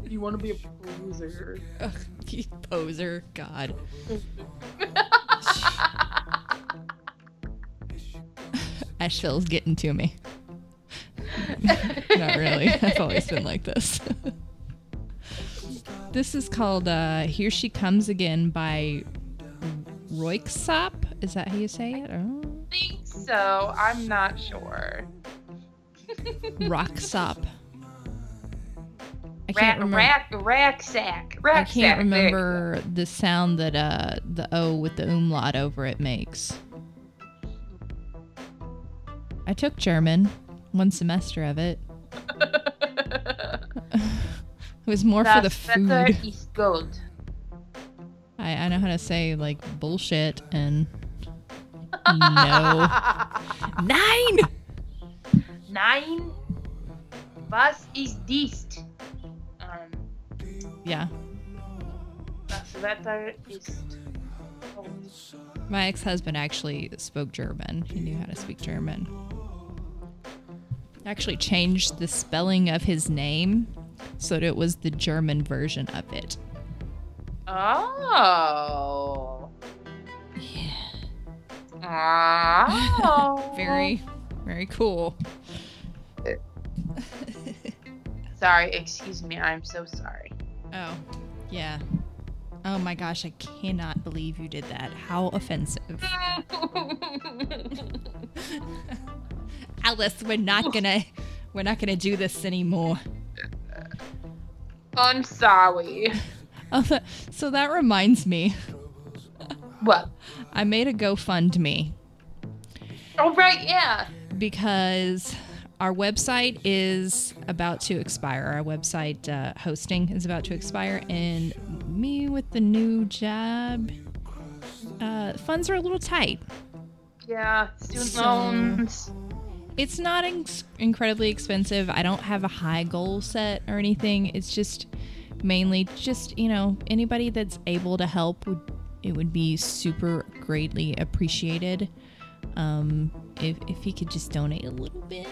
You want to be a poser. Ugh, poser, God. *laughs* Asheville's getting to me. Not really. I've always been like this. this is called uh, "Here She Comes Again" by Röyksopp. Is that how you say it? Oh. Think so. I'm not sure. Rocksop. I can't remember. rack, rack sack. Rack I can't sack. There you go. remember the sound that uh the O with the umlaut over it makes. I took German, one semester of it. *laughs* It was more for the Das Wetter food. ist gold. I, I know how to say like bullshit and no. Nine! Nein. Was ist dies? Um, Yeah. das Wetter ist gold. My ex husband actually spoke German. He knew how to speak German. actually changed the spelling of his name so that it was the German version of it. Oh. Yeah. Oh. *laughs* Very, very cool. *laughs* Sorry, excuse me. I'm so sorry. Oh, yeah. Oh my gosh, I cannot believe you did that. How offensive. *laughs* Alice, we're not gonna we're not gonna do this anymore. I'm sorry. Oh, that- so that reminds me. What? I made a GoFundMe Oh right, yeah. because our website is about to expire. Our website uh, hosting is about to expire, and me with the new job, uh, funds are a little tight. Yeah. Student So- loans. It's not incredibly expensive. I don't have a high goal set or anything. It's just mainly just you know anybody that's able to help would it would be super greatly appreciated. Um, if if you could just donate a little bit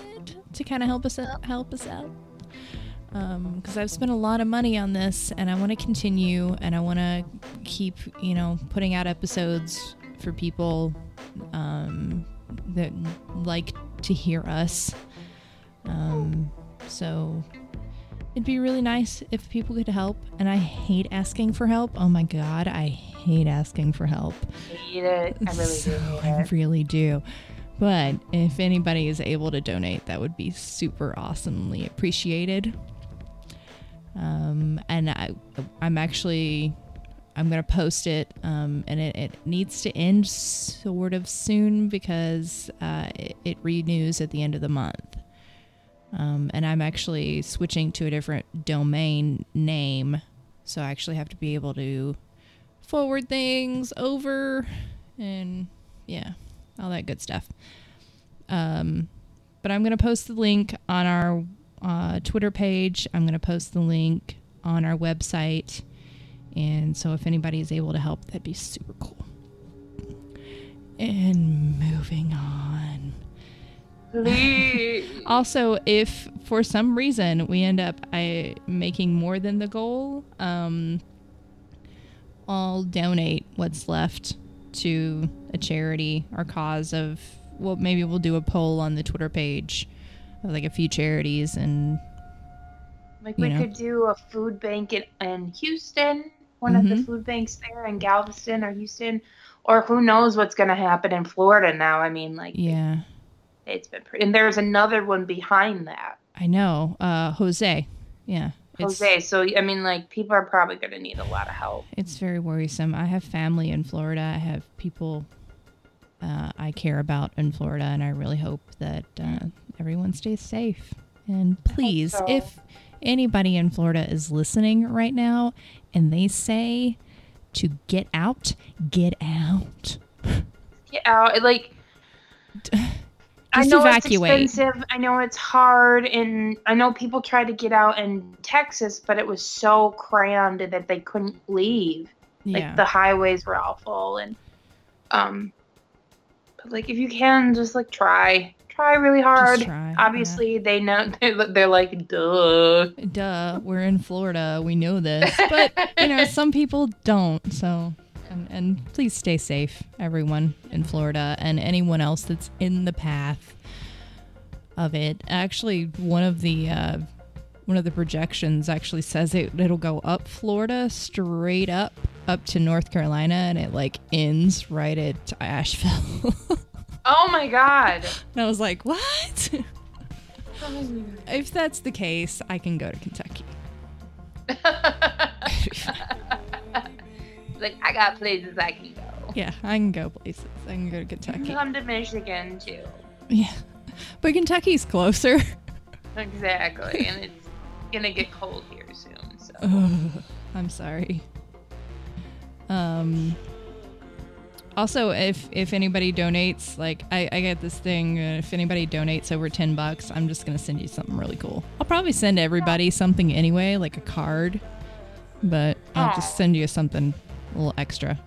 to kind of help us out, help us out. Because I've spent a lot of money on this, and I want to continue, and I want to keep, you know, putting out episodes for people um, that like to hear us. Um, so it'd be really nice if people could help. And I hate asking for help. Oh my god, I hate asking for help. Hate it. I really So, do I really do. But if anybody is able to donate, that would be super awesomely appreciated. Um, and I, I'm actually, I'm gonna post it, um, and it, it needs to end sort of soon because uh, it, it renews at the end of the month. Um, and I'm actually switching to a different domain name, so I actually have to be able to forward things over and yeah, all that good stuff. Um, but I'm going to post the link on our uh, Twitter page. I'm going to post the link on our website. And so if anybody is able to help, that'd be super cool. And moving on. *laughs* Also, if for some reason we end up I, making more than the goal, um, I'll donate what's left to a charity or cause of. Well, maybe we'll do a poll on the Twitter page of like a few charities and Like we know. could do a food bank in, in Houston, one of the Mhm. food banks there in Galveston or Houston, or who knows what's going to happen in Florida now. I mean, like yeah, it's been pretty. And there's another one behind that, I know. Uh, Jose, yeah, Jose. So I mean, like people are probably going to need a lot of help. It's very worrisome. I have family in Florida. I have people uh, I care about in Florida, and I really hope that uh, everyone stays safe. And please, so. if anybody in Florida is listening right now and they say to get out, get out. Get out, like. *laughs* I know evacuate. it's expensive. I know it's hard, and I know people tried to get out in Texas, but it was so crammed that they couldn't leave. Yeah. Like the highways were awful, and um, but like if you can, just like try, try really hard. Try, yeah. Obviously, they know *laughs* they're, they're like, duh. Duh, we're in Florida. We know this. But, you know, *laughs* some people don't. So, and, and please stay safe, everyone in Florida and anyone else that's in the path of it. Actually, one of the, uh, one of the projections actually says it, it'll go up Florida straight up up to North Carolina and it like ends right at Asheville. *laughs* Oh my god. and I was like, "What?" *laughs* if that's the case, I can go to Kentucky. *laughs* like I got places I can go. Yeah, I can go places. I can go to You can Kentucky. come to Michigan too. Yeah. But Kentucky's closer. Exactly, and *laughs* it's gonna get cold here soon. So Ugh, I'm sorry. Um also if if anybody donates like I, I get this thing uh, if anybody donates over 10 bucks i'm just gonna send you something really cool i'll probably send everybody something anyway like a card but i'll just send you something a little extra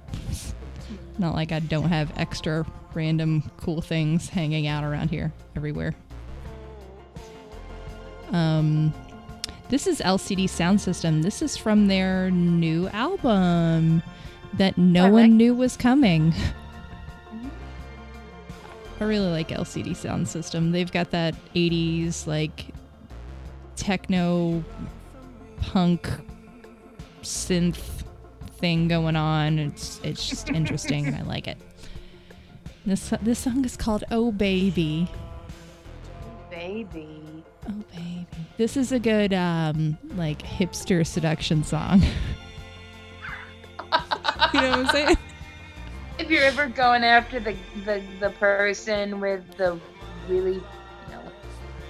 not like i don't have extra random cool things hanging out around here everywhere Um, this is LCD Sound System. This is from their new album that no one knew was coming. *laughs* I really like LCD Sound System. They've got that 80s like techno punk synth thing going on. It's it's just interesting. and I like it. This this song is called "Oh Baby." Baby. Oh baby. This is a good um like hipster seduction song. *laughs* you know what I'm saying? *laughs* If you're ever going after the, the, the person with the really, you know,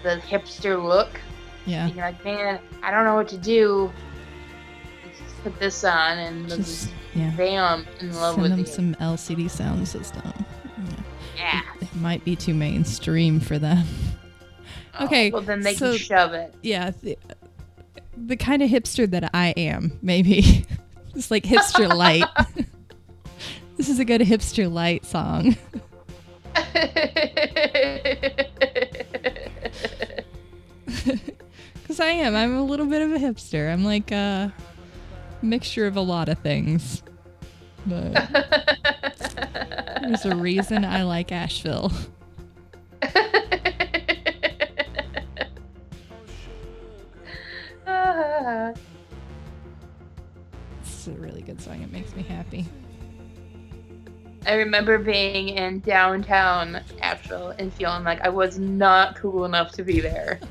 the hipster look, Yeah. you're like, man, I don't know what to do. Put this on and Just yeah. bam in love Send with them you. some LCD sound system. yeah. It might be too mainstream for them. Oh, Okay, well, then they so- can shove it. Yeah, the, the kind of hipster that I am, maybe. *laughs* It's like hipster light. *laughs* this is a good hipster light song. *laughs* Because I am. I'm a little bit of a hipster. I'm like a mixture of a lot of things. But there's a reason I like Asheville. *laughs* It's a really good song. It makes me happy. I remember being in downtown Asheville and feeling like I was not cool enough to be there. *laughs*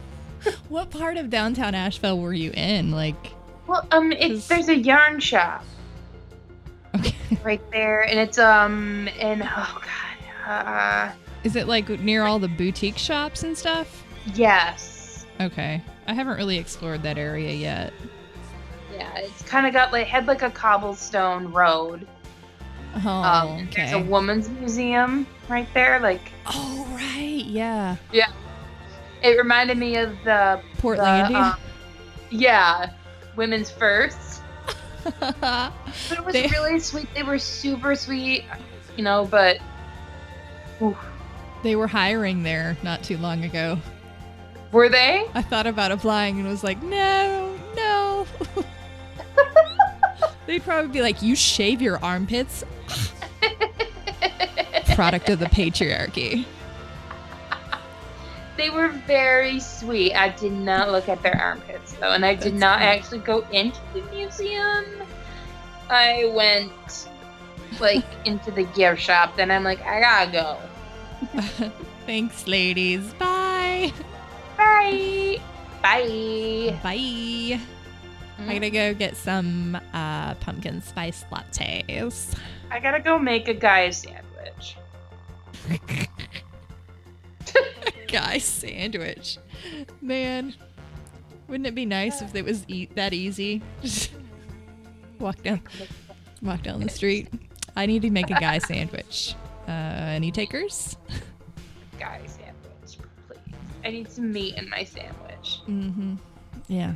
What part of downtown Asheville were you in? Like, Well, um, it's there's a yarn shop okay. *laughs* right there, and it's um, and oh god, uh, Is it like near all the boutique shops and stuff? yes, Okay. I haven't really explored that area yet. yeah, it's kind of got like had like a cobblestone road. Oh, Um, and there's a woman's museum right there. Like Oh, right. Yeah. Yeah. It reminded me of the, the Portlandia. um, yeah, women's first. *laughs* But it was They- really sweet. They were super sweet, you know. But oof. they were hiring there not too long ago. were they? I thought about applying and was like, no, no. *laughs* They'd probably be like, you shave your armpits? *laughs* Product of the patriarchy. They were very sweet. I did not look at their armpits though, and I did That's not good. actually go into the museum. I went like *laughs* into the gift shop. Then I'm like, I gotta go. *laughs* Thanks, ladies. Bye. Bye. Bye. Bye. I'm gonna go get some uh, pumpkin spice lattes. I gotta go make a guy sandwich. *laughs* Guy sandwich. Man, wouldn't it be nice if it was eat that easy? Just walk down, walk down the street. I need to make a guy sandwich. Uh, any takers? Guy sandwich, please. I need some meat in my sandwich. Mm-hmm. Yeah.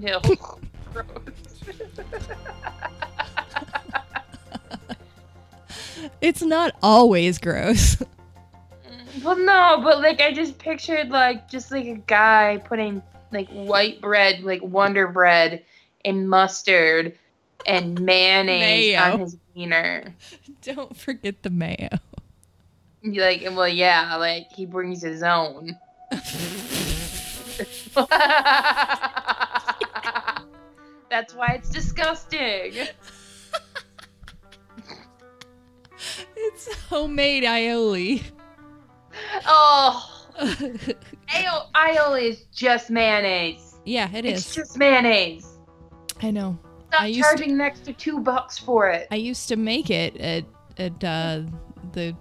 Gross. *laughs* *laughs* It's not always gross. Well, no, but like I just pictured like just like a guy putting like white bread, like Wonder Bread, and mustard and mayonnaise Mayo. on his wiener. *laughs* Don't forget the mayo. Like, well, yeah, like he brings his own. *laughs* That's why it's disgusting. *laughs* It's homemade aioli. Oh, *laughs* Aio- aioli is just mayonnaise. yeah, it It's is. just mayonnaise. I know. Stop I used to- charging next to two bucks for it. I used to make it at at uh, the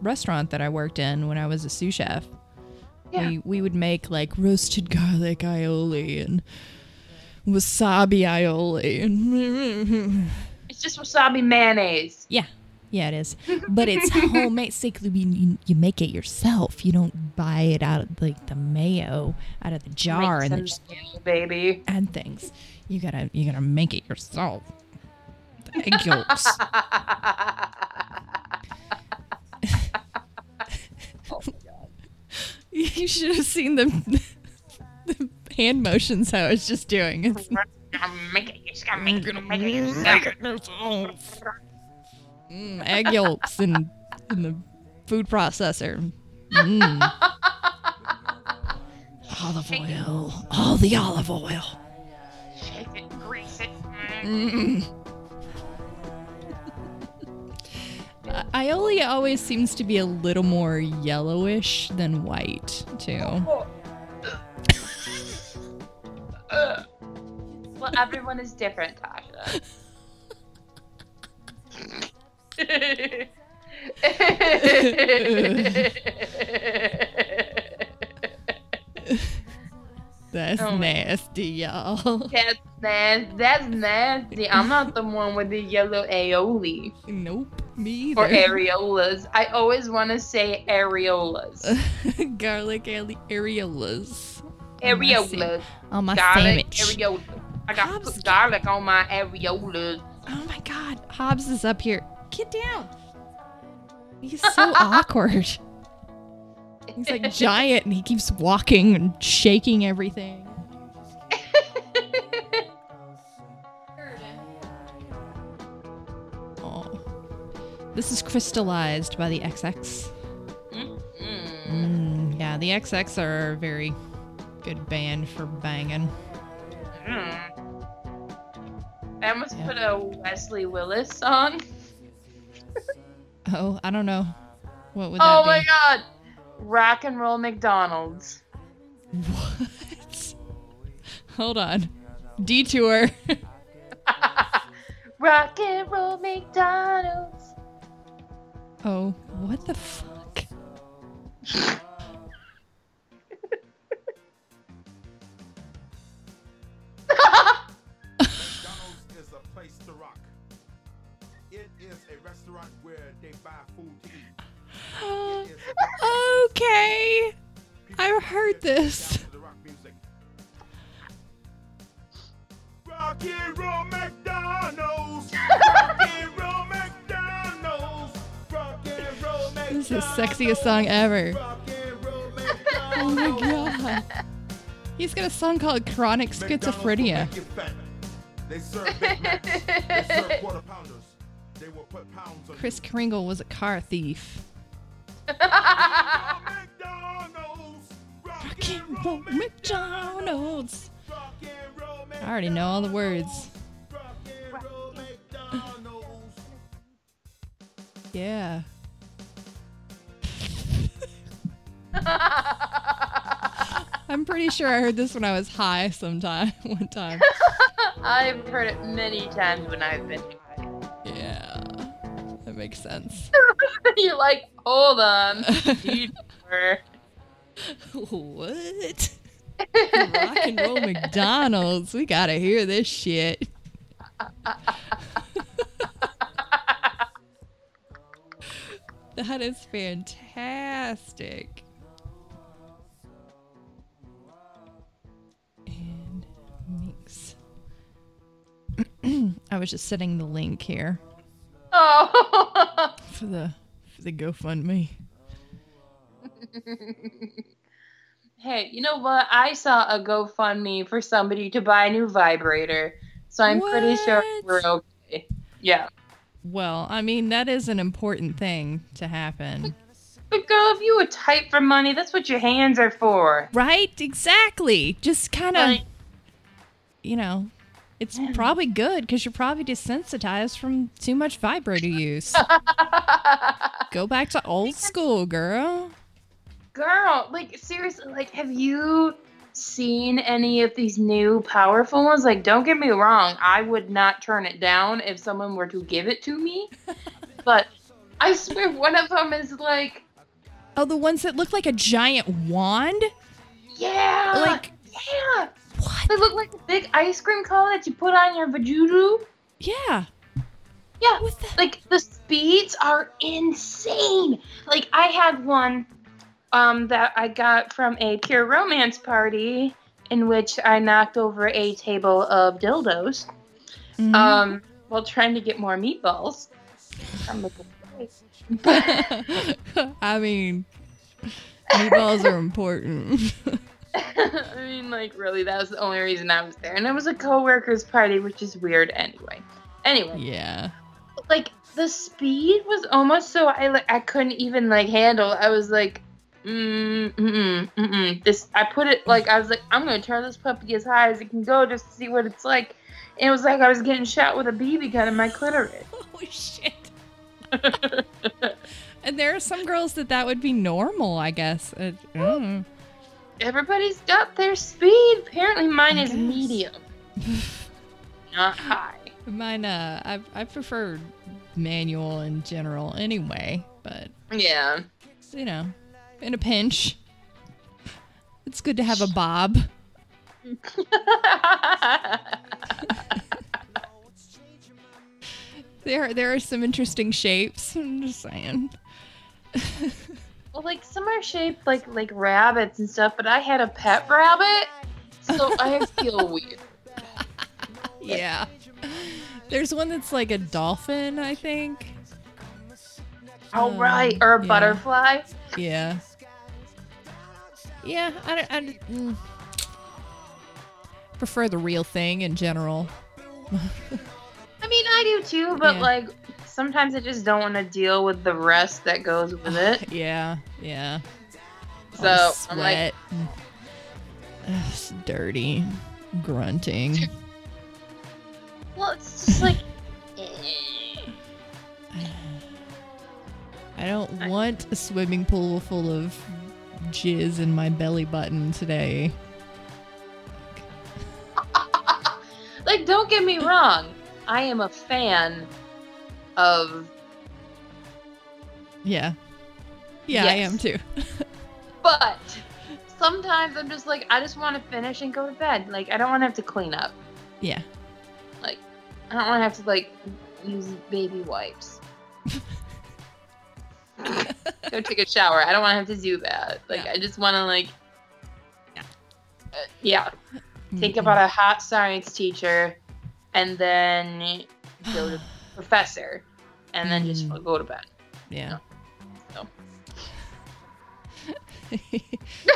restaurant that I worked in when I was a sous chef. Yeah. We we would make like roasted garlic aioli and wasabi aioli and *laughs* It's just wasabi mayonnaise. yeah, yeah, it is. But it's *laughs* homemade. Like you, you make it yourself. You don't buy it out of like the mayo out of the jar Make and some just mayo, baby. add things. You gotta you gotta make it yourself. The egg yolks. oh my god. You should have seen the hand motions I was just doing. It's Make it, you just gotta make it, make it, mm, egg yolks in, in the food processor. Mm. olive oil. All the olive oil. Shake it, grease it. Mm. *laughs* Uh, Aioli always seems to be a little more yellowish than white, too. *laughs* Well, everyone is different, Tasha. *laughs* That's Oh nasty, y'all. that's nasty. That's nasty. I'm not the one with the yellow aioli nope, me or either. areolas. I always want to say areolas. *laughs* Garlic ale- areolas. on my sa- Areolas. On my Garlic sandwich. areolas. I got Hobbs- garlic on my areolas. Oh my god, Hobbs is up here. Get down. He's so *laughs* awkward. He's like *laughs* giant and he keeps walking and shaking everything. *laughs* Oh. This is crystallized by the XX. Mm. Yeah, the XX are a very good band for banging. Mm. I almost Yeah. put a Wesley Willis song. Oh, I don't know. What would oh that be? Oh my be? god! Rock and roll McDonald's. What? Hold on. Detour. *laughs* Rock and roll McDonald's. Oh, what the fuck? *laughs* eat. It is a okay. I've heard this. to the rock music. Rock and roll McDonald's. Rock and roll McDonald's. Rock and roll McDonald's. This is the sexiest song ever. Rock and roll Oh my god. He's got a song called Chronic Schizophrenia. make you fat. They serve Big Macs. They serve quarter pounders. They will put pounds on Chris. Kringle was a car thief. McDonald's. Rock and roll McDonald's. Rock and roll I already know all the words. Rock and roll McDonald's. Yeah. *laughs* I'm pretty sure I heard this when I was high sometime, *laughs* one time. I've heard it many times when I've been high. Yeah. That makes sense. *laughs* You're like, hold on. *laughs* What? Rock and roll McDonald's. We gotta hear this shit. *laughs* that is fantastic. And mix. *clears throat* I was just setting the link here Oh. for the the GoFundMe. *laughs* hey, you know what? I saw a GoFundMe for somebody to buy a new vibrator. So I'm pretty sure we're okay. Yeah. Well, I mean that is an important thing to happen. *laughs* But girl, if you were tight for money, that's what your hands are for. Right? Exactly. Just kind of, Like, you know, it's probably good because you're probably desensitized from too much vibrator use. *laughs* Go back to old school, girl. girl, like seriously, like have you seen any of these new powerful ones? Like, don't get me wrong, I would not turn it down if someone were to give it to me. *laughs* but I swear one of them is like, Oh, the ones that look like a giant wand? yeah, Like, yeah. What? They look like a big ice cream cone that you put on your vajudu. Yeah. Yeah, the? like the speeds are insane. Like I had one um that I got from a pure romance party in which I knocked over a table of dildos Mhm. um while trying to get more meatballs. *laughs* I mean, meatballs are important. *laughs* *laughs* I mean, like, really, that was the only reason I was there. And it was a coworkers party, which is weird anyway. Anyway, Yeah. like the speed was almost so I like I couldn't even like handle. I was like, mm, mm, mm, mm. This I put it like I was like I'm gonna turn this puppy as high as it can go just to see what it's like. And it was like I was getting shot with a BB gun in my clitoris. *laughs* Holy shit. *laughs* And there are some girls that that would be normal, I guess. Uh, mm. Everybody's got their speed. Apparently, mine is medium, *laughs* not high. Mine, uh, I, I prefer manual in general anyway, but, Yeah. you know, in a pinch, it's good to have a bob. *laughs* There, there are some interesting shapes. I'm just saying. *laughs* well, like some are shaped like like rabbits and stuff, but I had a pet rabbit, so I feel *laughs* weird. Yeah. There's one that's like a dolphin, I think. Oh Um, right, or a yeah. butterfly. Yeah. Yeah, I, don't- I don't- mm. prefer the real thing in general. *laughs* I mean, I do too, but Yeah. like sometimes I just don't want to deal with the rest that goes with it. *sighs* Yeah, yeah. All So the I'm like, sweat. *sighs* and- Ugh, it's dirty, grunting. *sighs* well, it's just like. eh. I don't want a swimming pool full of jizz in my belly button today. *laughs* like, don't get me wrong, I am a fan of, Yeah. Yeah, I am too. *laughs* but sometimes I'm just like, I just want to finish and go to bed. Like, I don't want to have to clean up. Yeah. Like i don't want to have to like use baby wipes. Go take a shower. I don't want to have to do that. Like Yeah. I just want to like, Yeah. uh, yeah. Think Mm-mm. about a hot science teacher, and then go to professor, and then just Mm. go to bed. Yeah. So. *laughs*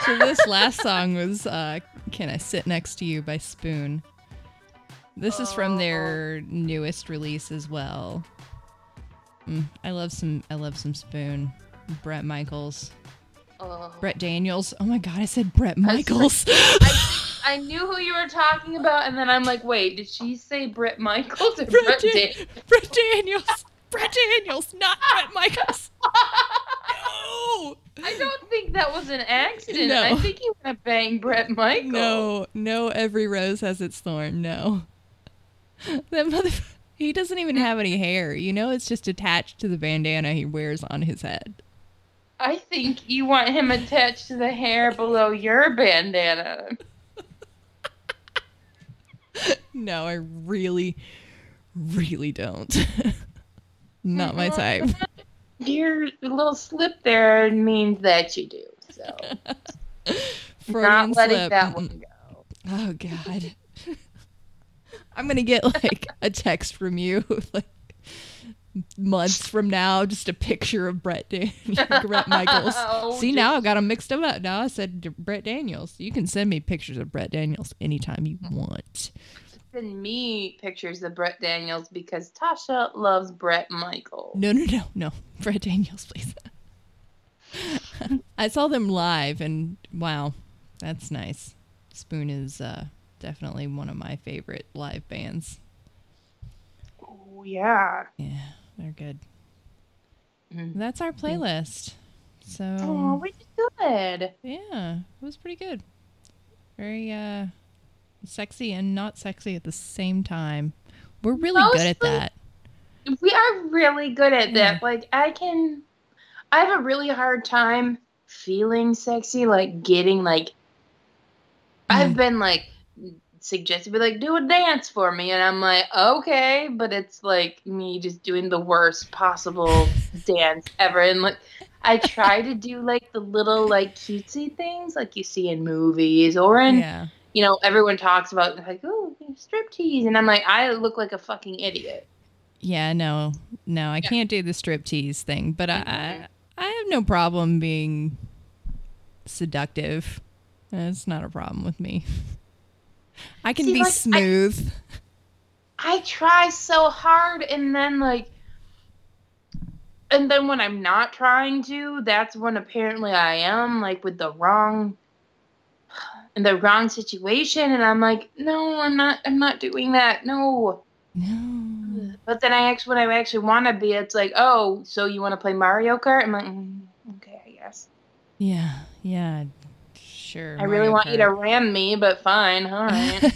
so this last song was uh, "Can I Sit Next to You" by Spoon. This is from their newest release as well. Mm, I love some. I love some Spoon. Bret Michaels, Oh. Brett Daniels. Oh my God, I said Bret Michaels. *laughs* I, knew who you were talking about, and then I'm like, wait, did she say Britt Michaels or Brett, Brett Dan- Brett Daniels. Brett Daniels, not Bret Michaels. *laughs* No. I don't think that was an accident. No. I think you want to bang Bret Michaels. No, no, every rose has its thorn. No. That mother he doesn't even have any hair. You know, it's just attached to the bandana he wears on his head. I think you want him attached to the hair below your bandana. *laughs* No, I really, really don't. *laughs* Not my mm-hmm. type. Your little slip there means that you do. So *laughs* Freudian not letting slip. that one go. Oh God. I'm gonna get like a text from you like months from now, just a picture of Brett Dan- *laughs* Bret Michaels. *laughs* Oh, See now I just- got them mixed up. Now I said Brett Daniels. You can send me pictures of Brett Daniels anytime you want. Send me pictures of Brett Daniels because Tasha loves Bret Michaels. No, no, no, no. *laughs* Brett Daniels, please. I saw them live and wow, that's nice. Spoon is uh, definitely one of my favorite live bands. Oh yeah. Yeah, they're good. Mhm. That's our playlist. So Oh, we did good. yeah, it was pretty good. Very uh sexy and not sexy at the same time. We're really good at that. We are really good at Yeah. that. Like I can I have a really hard time feeling sexy, like getting like I've Mm. been like suggested be like do a dance for me and I'm like okay but it's like me just doing the worst possible *laughs* dance ever and like I try to do like the little like cutesy things like you see in movies or in Yeah. you know everyone talks about like oh strip tease and I'm like I look like a fucking idiot Yeah, no, no, I can't do the striptease thing, but I, I, mm-hmm. I have no problem being seductive. That's not a problem with me. *laughs* I can See, be like, I- smooth. I try so hard and then like and then when I'm not trying to, that's when apparently I am like with the wrong in *sighs* the wrong situation and I'm like, no, I'm not I'm not doing that. No. no. *sighs* But then I actually when I actually want to be, it's like, oh, so you want to play Mario Kart? I'm like, mm, okay, I guess. Yeah, yeah, sure. I really want you to ram me, but fine, all right. *laughs*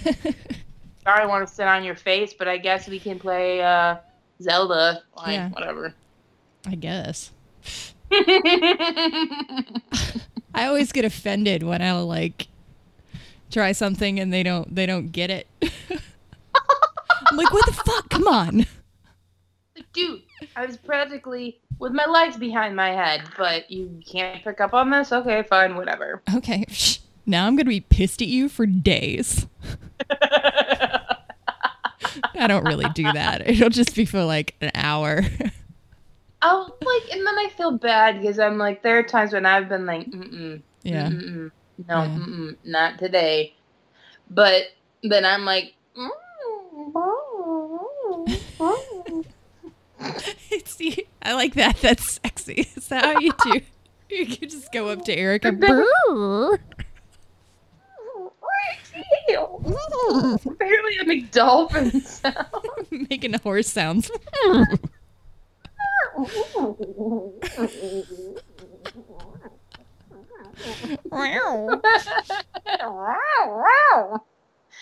Sorry, I want to sit on your face, but I guess we can play uh, Zelda. Fine, Yeah. whatever. I guess. *laughs* I always get offended when I like try something and they don't they don't get it. *laughs* I'm like, what the fuck? Come on. Like, Dude, I was practically with my legs behind my head, but you can't pick up on this? Okay, fine, whatever. Okay. Now I'm gonna be pissed at you for days. I don't really do that. *laughs* It'll just be for like an hour. I'll like, and then I feel bad because I'm like, there are times when I've been like, mm-mm, yeah. mm-mm, no, Yeah. mm-mm, not today. But then I'm like, mm, *laughs* See, I like that. That's sexy. *laughs* Is that how you do? *laughs* You can just go up to Eric and Apparently, I make dolphin sound. making horse sounds.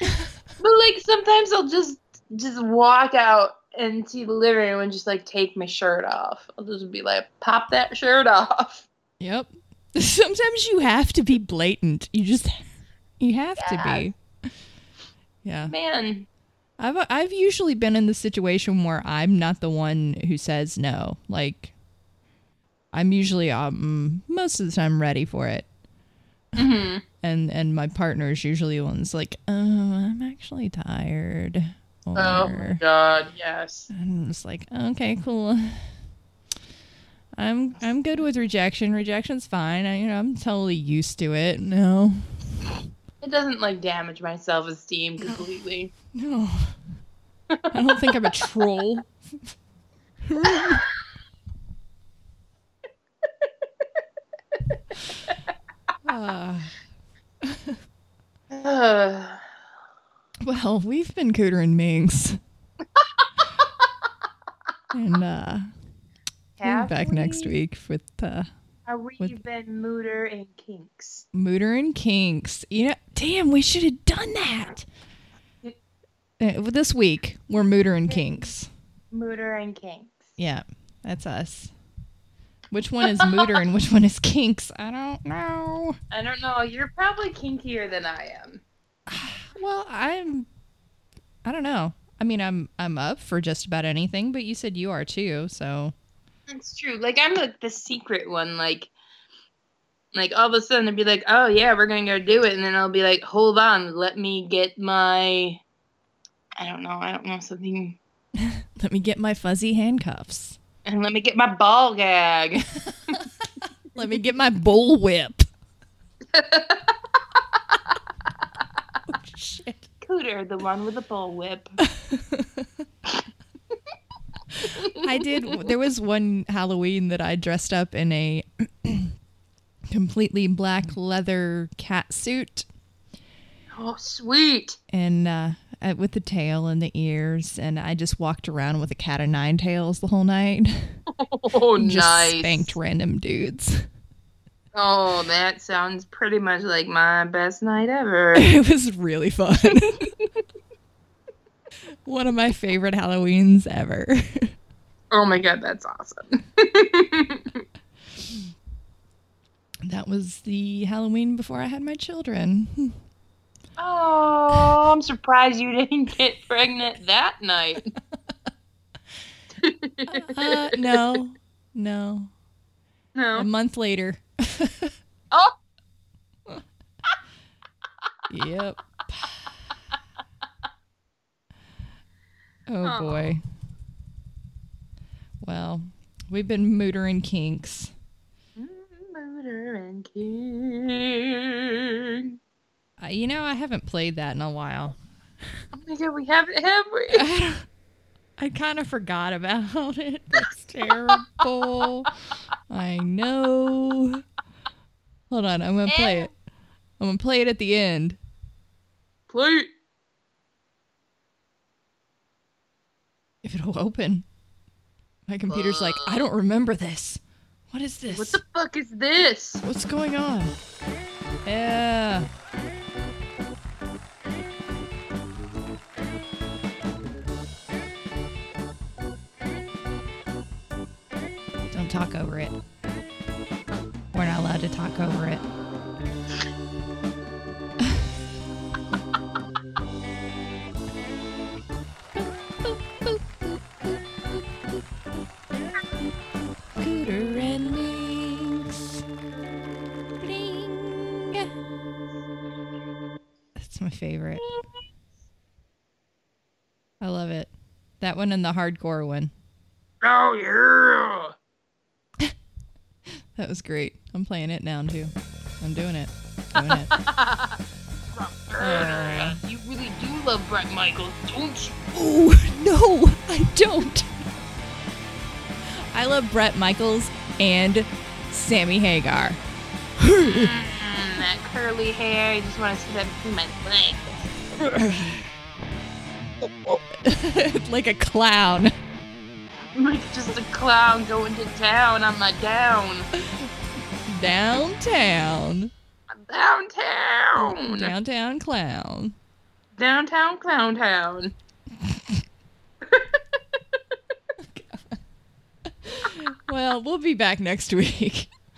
but like sometimes I'll just just walk out into the living room and just like take my shirt off. I'll just be like, pop that shirt off. Yep. *laughs* Sometimes you have to be blatant. You just you have to be. Yeah. Man, I've I've usually been in the situation where I'm not the one who says no. Like I'm usually um most of the time ready for it. Mhm. And and my partner is usually the one's like, "Oh, I'm actually tired." Or oh my god, yes. I'm just like, "Okay, cool." I'm I'm good with rejection. Rejection's fine. I, you know, I'm totally used to it. No. It doesn't like damage my self esteem completely. No. I don't think I'm a troll. Ah. Well, we've been Cooter and Minx. and uh be back next week with uh Have we with- been mooter and kinks? Mooter and Kinks. You know, damn, we should have done that. Uh, this week, we're Mooter and Kinks. Mooter and kinks. Yeah, that's us. Which one is Mooter and which one is Kinks? I don't know. I don't know. You're probably kinkier than I am. *sighs* *sighs* *sighs* Well, I'm. I don't know. I mean, I'm I'm up for just about anything, but you said you are too, so That's true. Like I'm like the secret one. Like, like all of a sudden I'd be like, "Oh yeah, we're gonna go do it," and then I'll be like, "Hold on, let me get my." I don't know. I don't know something. *laughs* let me get my fuzzy handcuffs. And let me get my ball gag. *laughs* Let me get my bull whip. *laughs* shit. Cooter, the one with the bull whip. *laughs* I did. There was one Halloween that I dressed up in a *clears throat* completely black leather cat suit Oh, sweet. and uh, with the tail and the ears, and I just walked around with a cat of nine tails the whole night. *laughs* Oh, *laughs* just nice. spanked random dudes. Oh, that sounds pretty much like my best night ever. *laughs* it was really fun. *laughs* One of my favorite Halloweens ever. oh my god, that's awesome. *laughs* that was the Halloween before I had my children. oh, I'm surprised you didn't get pregnant that night. Uh, no, no. A month later. Oh, Yep. Oh Aw. boy. Well, we've been mootering kinks. Murder and king. Uh, You know, I haven't played that in a while. Oh my god, we have it, have we? *laughs* I, I kind of forgot about it. *laughs* That's terrible. I know. Hold on, I'm gonna play it. I'm gonna play it at the end. Play. If it'll open. My computer's like, I don't remember this. What is this? What the fuck is this? What's going on? Yeah. Don't talk over it. We're not allowed to talk over it. Favorite. I love it. That one and the hardcore one. Oh yeah. *laughs* That was great. I'm playing it now too. I'm doing it. Doing it. *laughs* Uh. you really do love Bret Michaels, don't you? oh *laughs* no, I don't. I love Bret Michaels and Sammy Hagar. Mm, that curly hair, you just want to see that between my legs. *laughs* like a clown. Like just a clown going to town on my down. Downtown. Downtown. Downtown clown. Downtown Clown Town. *laughs* *laughs* Well, we'll be back next week.